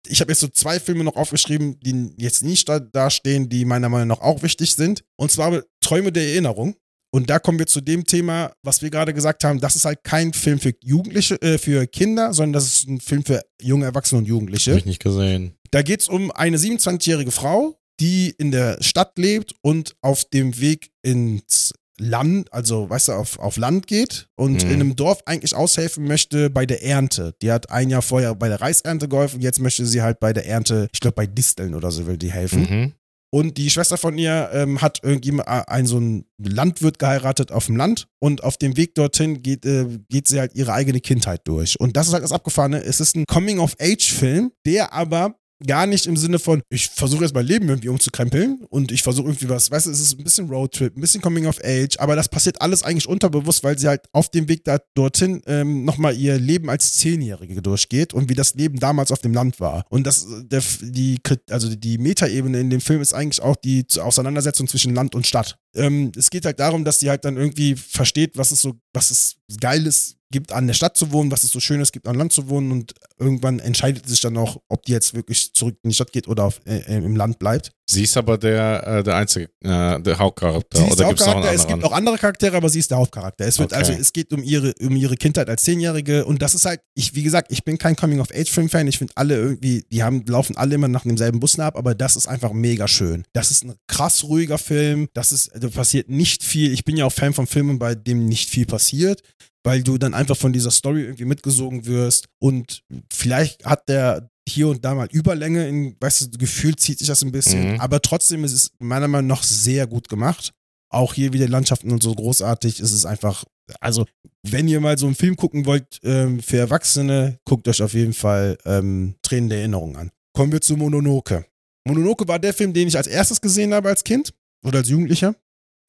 ich habe jetzt so zwei Filme noch aufgeschrieben, die jetzt nicht da, da stehen, die meiner Meinung nach auch wichtig sind. Und zwar Träume der Erinnerung. Und da kommen wir zu dem Thema, was wir gerade gesagt haben. Das ist halt kein Film für Jugendliche, äh, für Kinder, sondern das ist ein Film für junge Erwachsene und Jugendliche. Hab ich nicht gesehen. Da geht es um eine 27-jährige Frau, die in der Stadt lebt und auf dem Weg ins Land, also weißt du, auf, auf Land geht und Mhm. in einem Dorf eigentlich aushelfen möchte bei der Ernte. Die hat ein Jahr vorher bei der Reisernte geholfen, jetzt möchte sie halt bei der Ernte, ich glaube bei Disteln oder so will die helfen. Mhm. Und die Schwester von ihr ähm, hat irgendjemand, äh, einen so einen Landwirt geheiratet auf dem Land und auf dem Weg dorthin geht, äh, geht sie halt ihre eigene Kindheit durch. Und das ist halt das Abgefahrene. Es ist ein Coming-of-Age-Film, der aber gar nicht im Sinne von, ich versuche jetzt mein Leben irgendwie umzukrempeln und ich versuche irgendwie was, weißt du, es ist ein bisschen Roadtrip, ein bisschen Coming of Age, aber das passiert alles eigentlich unterbewusst, weil sie halt auf dem Weg da dorthin ähm, nochmal ihr Leben als Zehnjährige durchgeht und wie das Leben damals auf dem Land war. Und das, der, die, also die Metaebene in dem Film ist eigentlich auch die Auseinandersetzung zwischen Land und Stadt. Ähm, es geht halt darum, dass sie halt dann irgendwie versteht, was es so, was es Geiles gibt, an der Stadt zu wohnen, was es so Schönes gibt, an Land zu wohnen und irgendwann entscheidet sich dann auch, ob die jetzt wirklich zurück in die Stadt geht oder auf, äh, im Land bleibt. Sie ist aber der, äh, der einzige, äh, der Hauptcharakter. Sie ist Oder der noch Hauptcharakter, es gibt auch andere Charaktere, aber sie ist der Hauptcharakter. Es wird Okay. also, es geht um ihre, um ihre Kindheit als Zehnjährige und das ist halt, ich, wie gesagt, ich bin kein Coming-of-Age-Film-Fan. Ich finde alle irgendwie, die haben, laufen alle immer nach demselben Bus ab, aber das ist einfach mega schön. Das ist ein krass ruhiger Film. Das ist, da passiert nicht viel. Ich bin ja auch Fan von Filmen, bei dem nicht viel passiert weil du dann einfach von dieser Story irgendwie mitgesogen wirst und vielleicht hat der hier und da mal Überlänge, in, weißt du, gefühlt zieht sich das ein bisschen, Mhm. aber trotzdem ist es meiner Meinung nach sehr gut gemacht. Auch hier wieder Landschaften und so großartig. Es ist einfach, also wenn ihr mal so einen Film gucken wollt ähm, für Erwachsene, guckt euch auf jeden Fall ähm, Tränen der Erinnerung an. Kommen wir zu Mononoke. Mononoke war der Film, den ich als erstes gesehen habe als Kind oder als Jugendlicher.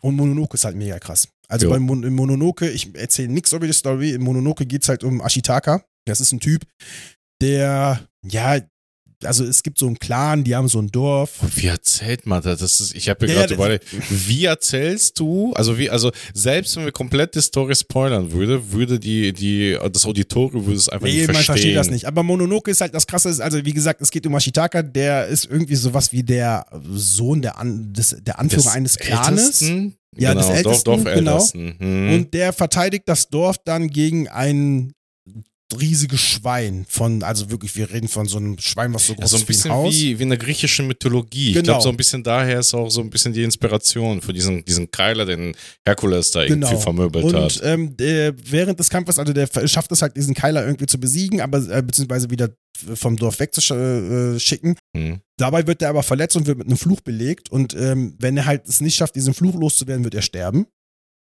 Und Mononoke ist halt mega krass. Also Jo. bei Mon in Mononoke, ich erzähle nichts über die Story. In Mononoke geht es halt um Ashitaka. Das ist ein Typ, der, ja, also es gibt so einen Clan, die haben so ein Dorf. Wie erzählt man das? das ist, ich habe mir Ja, gerade überlegt, wie erzählst du, also wie, also selbst wenn wir komplett die Story spoilern würde, würde die, die, das Auditorium würde es einfach Nee, nicht man verstehen. versteht das nicht. Aber Mononoke ist halt das Krasse. ist, Also wie gesagt, es geht um Ashitaka, der ist irgendwie sowas wie der Sohn der, An des, der Anführer Des eines Clanes. Ältesten? Ja, des genau, Ältesten, Dorf, genau. Hm. Und der verteidigt das Dorf dann gegen ein riesiges Schwein von, also wirklich, wir reden von so einem Schwein, was so groß Ja, so ein ist wie ein Haus. wie, wie in der griechischen Mythologie. Ich Genau. glaube, so ein bisschen daher ist auch so ein bisschen die Inspiration für diesen, diesen Keiler, den Herkules da irgendwie Genau. vermöbelt Und hat. ähm, der, während des Kampfes, also der schafft es halt, diesen Keiler irgendwie zu besiegen, aber äh, beziehungsweise wieder vom Dorf wegzuschicken. Hm. Dabei wird er aber verletzt und wird mit einem Fluch belegt. Und ähm, wenn er halt es nicht schafft, diesen Fluch loszuwerden, wird er sterben.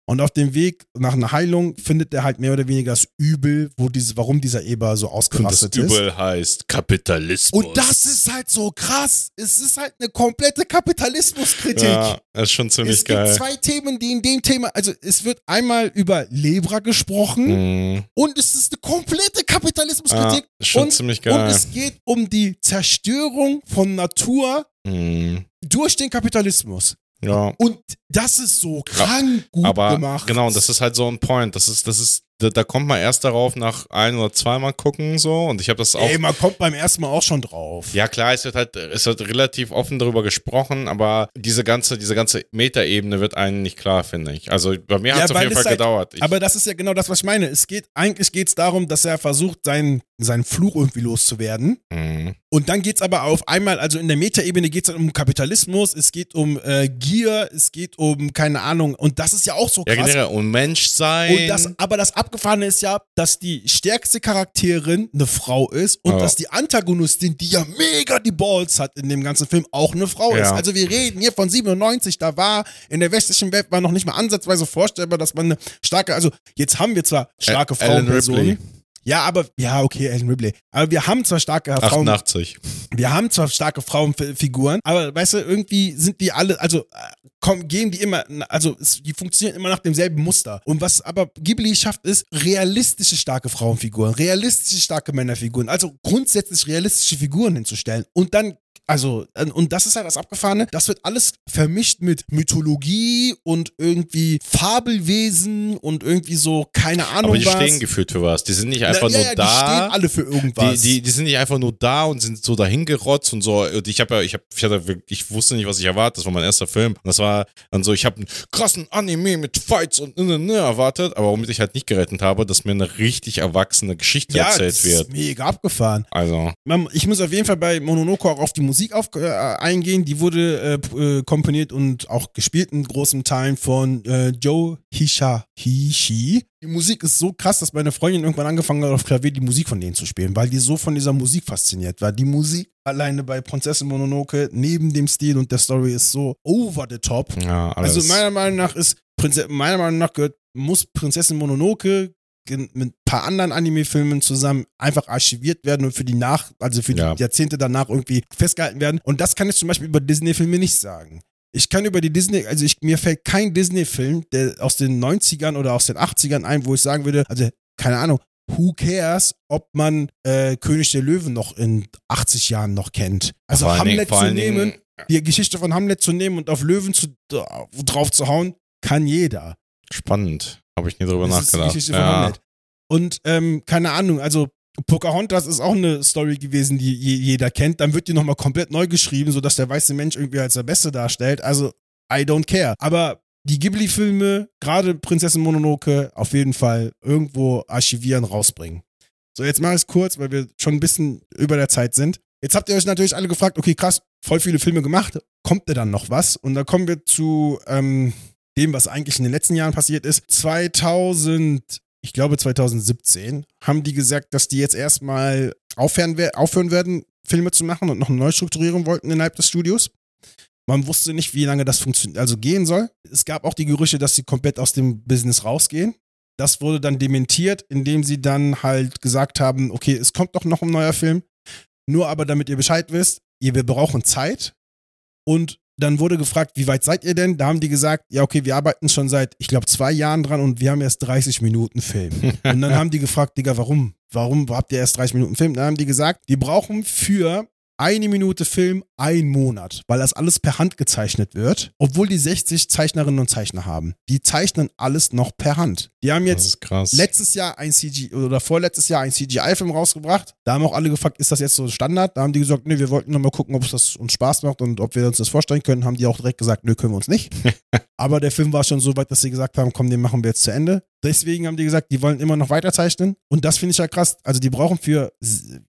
Und auf dem Weg nach einer Heilung findet er halt mehr oder weniger das Übel, wo diese, warum dieser Eber so Und das ausgerastet ist. Übel heißt Kapitalismus. Und das ist halt so krass. Es ist halt eine komplette Kapitalismuskritik. ja, das ist schon ziemlich es gibt geil. zwei Themen, die in dem Thema, also es wird einmal über Lebra gesprochen Hm. und es ist eine komplette Kapitalismuskritik ist schon und- ziemlich und geil. es geht um die Zerstörung von Natur Hm. durch den Kapitalismus. Ja. Und das ist so krank gut Aber gemacht. genau, das ist halt so ein Point. Das ist, das ist, da, da kommt man erst darauf nach ein oder zweimal gucken so. Und ich habe das auch. Ey, man kommt beim ersten Mal auch schon drauf. Ja klar, es wird halt, es wird relativ offen darüber gesprochen, aber diese ganze, diese ganze Metaebene wird einen nicht klar, finde ich. Also bei mir Ja, hat es auf jeden Fall halt- gedauert. Ich, Aber das ist ja genau das, was ich meine. Es geht, eigentlich geht es darum, dass er versucht, seinen, seinen Fluch irgendwie loszuwerden. Mhm. Und dann geht es aber auf einmal, also in der Metaebene geht es um Kapitalismus, es geht um äh, Gier, es geht um, keine Ahnung, und das ist ja auch so ja, krass. generell, und Menschsein. Und das, aber das Abgefahrene ist ja, dass die stärkste Charakterin eine Frau ist und Ja. dass die Antagonistin, die ja mega die Balls hat in dem ganzen Film, auch eine Frau Ja. ist. Also wir reden hier von 97, da war in der westlichen Welt war noch nicht mal ansatzweise vorstellbar, dass man eine starke, also jetzt haben wir zwar starke Ä- Frauenpersonen. Ja, aber, ja, okay, Ellen Ripley. Aber wir haben zwar starke Frauen, 88. wir haben zwar starke Frauenfiguren, aber weißt du, irgendwie sind die alle, also kommen, gehen die immer, also es, die funktionieren immer nach demselben Muster. Und was aber Ghibli schafft, ist realistische starke Frauenfiguren, realistische starke Männerfiguren, also grundsätzlich realistische Figuren hinzustellen. Und dann also, und das ist halt das Abgefahrene, das wird alles vermischt mit Mythologie und irgendwie Fabelwesen und irgendwie so, keine Ahnung Aber die was. stehen gefühlt für was. Die sind nicht einfach Na, ja, nur ja, Die da. stehen alle für irgendwas. Die, die, die sind nicht einfach nur da und sind so dahingerotzt und so. Und ich habe ja, ich habe, ich hatte, ich wusste nicht, was ich erwartet. Das war mein erster Film. Und das war dann so, ich habe einen krassen Anime mit Fights und ne, ne, erwartet, aber womit ich halt nicht gerechnet habe, dass mir eine richtig erwachsene Geschichte ja, erzählt das wird. ist mega abgefahren. Also, Ich muss auf jeden Fall bei Mononoke auch auf die Musik auf, äh, eingehen. Die wurde äh, äh, komponiert und auch gespielt in großen Teilen von äh, Joe Hisaishi. Die Musik ist so krass, dass meine Freundin irgendwann angefangen hat, auf Klavier die Musik von denen zu spielen, weil die so von dieser Musik fasziniert war. Die Musik alleine bei Prinzessin Mononoke neben dem Stil und der Story ist so over the top. ja. Also meiner Meinung nach ist Prinze meiner Meinung nach gehört, muss Prinzessin Mononoke mit ein paar anderen Anime-Filmen zusammen einfach archiviert werden und für die nach, also für die Ja. Jahrzehnte danach irgendwie festgehalten werden. Und das kann ich zum Beispiel über Disney-Filme nicht sagen. Ich kann über die Disney, also ich, mir fällt kein Disney-Film, der aus den 90ern oder aus den 80ern ein, wo ich sagen würde, also keine Ahnung, who cares, ob man äh, König der Löwen noch in 80 Jahren noch kennt. Also Vor Hamlet zu nehmen, die Geschichte von Hamlet zu nehmen und auf Löwen zu, drauf zu hauen, kann jeder. Spannend. Habe ich nie drüber Das ist die nachgedacht. Geschichte von ja. Hamlet. Und ähm, keine Ahnung, also Pocahontas ist auch eine Story gewesen, die je, jeder kennt. Dann wird die nochmal komplett neu geschrieben, sodass der weiße Mensch irgendwie als der Beste darstellt. Also, I don't care. Aber die Ghibli-Filme, gerade Prinzessin Mononoke, auf jeden Fall irgendwo archivieren, rausbringen. So, jetzt mal es kurz, weil wir schon ein bisschen über der Zeit sind. Jetzt habt ihr euch natürlich alle gefragt, okay, krass, voll viele Filme gemacht. Kommt da dann noch was? Und da kommen wir zu ähm, dem, was eigentlich in den letzten Jahren passiert ist. 2000, ich glaube 2017, haben die gesagt, dass die jetzt erstmal aufhören, aufhören werden, Filme zu machen und noch neu strukturieren wollten innerhalb des Studios. Man wusste nicht, wie lange das funktioniert, also gehen soll. Es gab auch die Gerüchte, dass sie komplett aus dem Business rausgehen. Das wurde dann dementiert, indem sie dann halt gesagt haben, okay, es kommt doch noch ein neuer Film. Nur aber, damit ihr Bescheid wisst, ihr, wir brauchen Zeit. Und dann wurde gefragt, wie weit seid ihr denn? Da haben die gesagt, ja, okay, wir arbeiten schon seit, ich glaube, zwei Jahren dran und wir haben erst 30 Minuten Film. Und dann haben die gefragt, Digga, warum? Warum habt ihr erst 30 Minuten Film? Dann haben die gesagt, die brauchen für Eine Minute Film, ein Monat, weil das alles per Hand gezeichnet wird, obwohl die 60 Zeichnerinnen und Zeichner haben. Die zeichnen alles noch per Hand. Die haben jetzt letztes Jahr ein CGI oder vorletztes Jahr ein CGI-Film rausgebracht. Da haben auch alle gefragt, ist das jetzt so Standard? Da haben die gesagt, nee, wir wollten nur mal gucken, ob es das uns Spaß macht und ob wir uns das vorstellen können. Haben die auch direkt gesagt, nö, können wir uns nicht. Aber der Film war schon so weit, dass sie gesagt haben, komm, den machen wir jetzt zu Ende. Deswegen haben die gesagt, die wollen immer noch weiter zeichnen. Und das finde ich ja krass. Also die brauchen für,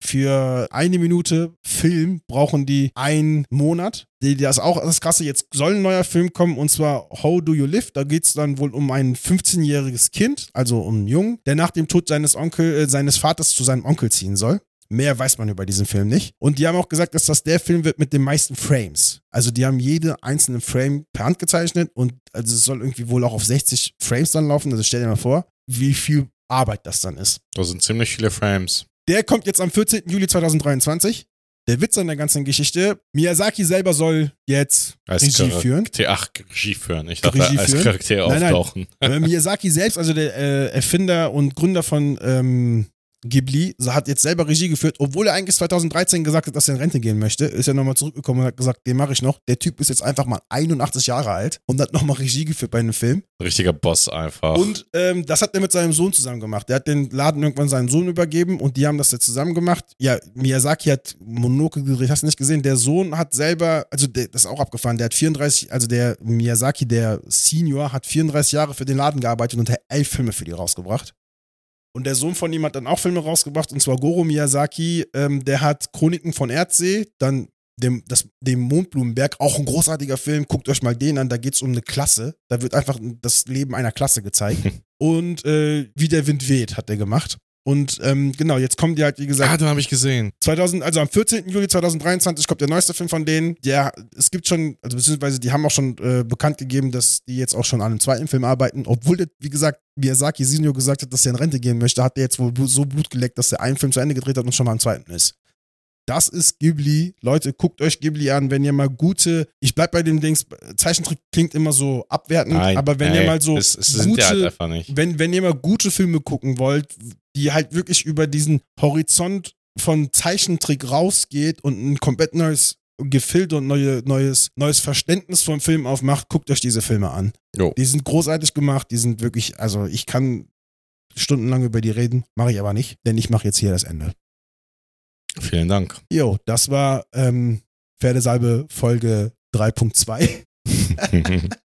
für eine Minute Film, brauchen die einen Monat. Das ist auch das Krasse. Jetzt soll ein neuer Film kommen und zwar How Do You Live? Da geht es dann wohl um ein 15-jähriges Kind, also um einen Jungen, der nach dem Tod seines Onkel, äh, seines Vaters zu seinem Onkel ziehen soll. Mehr weiß man über diesen Film nicht. Und die haben auch gesagt, dass das der Film wird mit den meisten Frames. Also die haben jede einzelne Frame per Hand gezeichnet und also es soll irgendwie wohl auch auf 60 Frames dann laufen. Also stell dir mal vor, wie viel Arbeit das dann ist. Das sind ziemlich viele Frames. Der kommt jetzt am 14. Juli 2023. Der Witz an der ganzen Geschichte, Miyazaki selber soll jetzt Als Regie Charakter- führen. Ach, Regie führen. Ich dachte, Regie als führen? Charakter Nein, nein. auftauchen. äh, Miyazaki selbst, also der äh, Erfinder und Gründer von ähm, Ghibli, hat jetzt selber Regie geführt, obwohl er eigentlich 2013 gesagt hat, dass er in Rente gehen möchte, ist er nochmal zurückgekommen und hat gesagt, den mache ich noch. Der Typ ist jetzt einfach mal 81 Jahre alt und hat nochmal Regie geführt bei einem Film. Richtiger Boss einfach. Und ähm, das hat er mit seinem Sohn zusammen gemacht. Der hat den Laden irgendwann seinem Sohn übergeben und die haben das jetzt zusammen gemacht. Ja, Miyazaki hat Mononoke gedreht, hast du nicht gesehen? Der Sohn hat selber, also der, das ist auch abgefahren, der hat 34, also der Miyazaki, der Senior, hat 34 Jahre für den Laden gearbeitet und hat elf Filme für die rausgebracht. Und der Sohn von ihm hat dann auch Filme rausgebracht, und zwar Goro Miyazaki, ähm, der hat Chroniken von Erdsee, dann dem, das, dem Mondblumenberg, auch ein großartiger Film, guckt euch mal den an, da geht es um eine Klasse, da wird einfach das Leben einer Klasse gezeigt. und äh, Wie der Wind weht, hat er gemacht. Und ähm, genau, jetzt kommen die halt, wie gesagt, ah, den habe ich gesehen. 2000, also am 14. Juli 2023 kommt der neueste Film von denen. Der, es gibt schon, also beziehungsweise die haben auch schon äh, bekannt gegeben, dass die jetzt auch schon an einem zweiten Film arbeiten. Obwohl, der, wie gesagt, Miyazaki Senior gesagt hat, dass er in Rente gehen möchte, hat der jetzt wohl so Blut geleckt, dass er einen Film zu Ende gedreht hat und schon mal am zweiten ist. Das ist Ghibli. Leute, guckt euch Ghibli an, wenn ihr mal gute, ich bleib bei dem Dings, Zeichentrick klingt immer so abwertend, Nein, aber wenn ey, ihr mal so Es, es die halt einfach nicht. wenn, wenn ihr mal gute Filme gucken wollt, die halt wirklich über diesen Horizont von Zeichentrick rausgeht und ein komplett neues Gefilde und neue, neues, neues Verständnis vom Film aufmacht, guckt euch diese Filme an. Jo. Die sind großartig gemacht, die sind wirklich, also ich kann stundenlang über die reden, mache ich aber nicht, denn ich mache jetzt hier das Ende. Vielen Dank. Jo, das war ähm, Pferdesalbe Folge 3.2.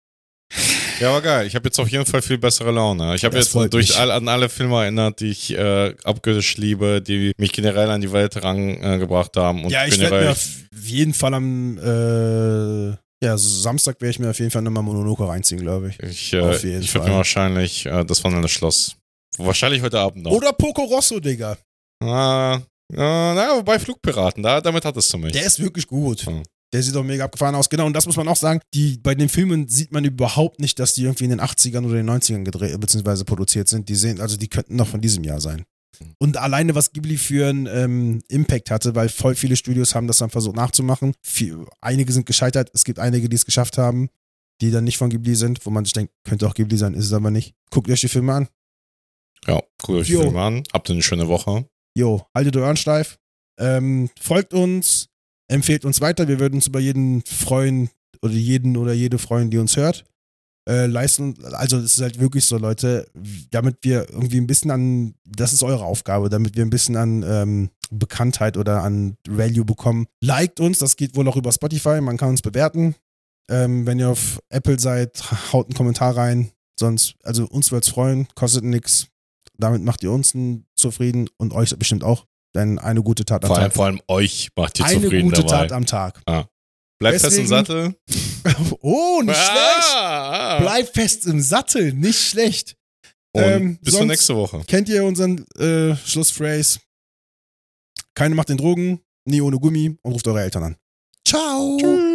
ja, war geil. Ich habe jetzt auf jeden Fall viel bessere Laune. Ich habe jetzt durch all, an alle Filme erinnert, die ich äh, abgöttisch liebe, die mich generell an die Welt rangebracht haben. Und ja, ich werde mir auf jeden Fall am äh, ja, Samstag werde ich mir auf jeden Fall nochmal Mononoke reinziehen, glaube ich. ich, äh, auf jeden ich Fall. mir wahrscheinlich äh, das Wandelnde Schloss. Wahrscheinlich heute Abend noch. Oder Poco Rosso, Digga. Ah, äh, naja, wobei Flugpiraten, da, damit hattest du mich. Der ist wirklich gut. Hm. Der sieht doch mega abgefahren aus. Genau, und das muss man auch sagen. Die, bei den Filmen sieht man überhaupt nicht, dass die irgendwie in den 80ern oder den 90ern gedreht bzw. produziert sind. Die sehen, also die könnten noch von diesem Jahr sein. Und alleine, was Ghibli für einen ähm, Impact hatte, weil voll viele Studios haben das dann versucht nachzumachen. Viel, einige sind gescheitert, es gibt einige, die es geschafft haben, die dann nicht von Ghibli sind, wo man sich denkt, könnte auch Ghibli sein, ist es aber nicht. Guckt euch die Filme an. Ja, guckt euch die. Filme an. Habt eine schöne Woche. Jo, haltet die Ohren steif. Ähm, folgt uns, empfehlt uns weiter. Wir würden uns über jeden freuen oder jeden oder jede freuen, die uns hört. Äh, leisten, also es ist halt wirklich so, Leute, damit wir irgendwie ein bisschen an, das ist eure Aufgabe, damit wir ein bisschen an ähm, Bekanntheit oder an Value bekommen. Liked uns, das geht wohl auch über Spotify, man kann uns bewerten. Ähm, wenn ihr auf Apple seid, haut einen Kommentar rein. Sonst, also uns wird's freuen, kostet nichts. Damit macht ihr uns zufrieden und euch bestimmt auch. Denn eine gute Tat am Vor allem, Tag. vor allem euch macht ihr Eine zufrieden gute dabei. Tat am Tag. Bleibt fest im Deswegen- Sattel. oh, nicht schlecht. Ah, ah. Bleib fest im Sattel, nicht schlecht. Und Ähm, bis zur nächste Woche. Kennt ihr unseren äh, Schlussphrase? Keine macht den Drogen, nie ohne Gummi und ruft eure Eltern an. Ciao. Tschüss.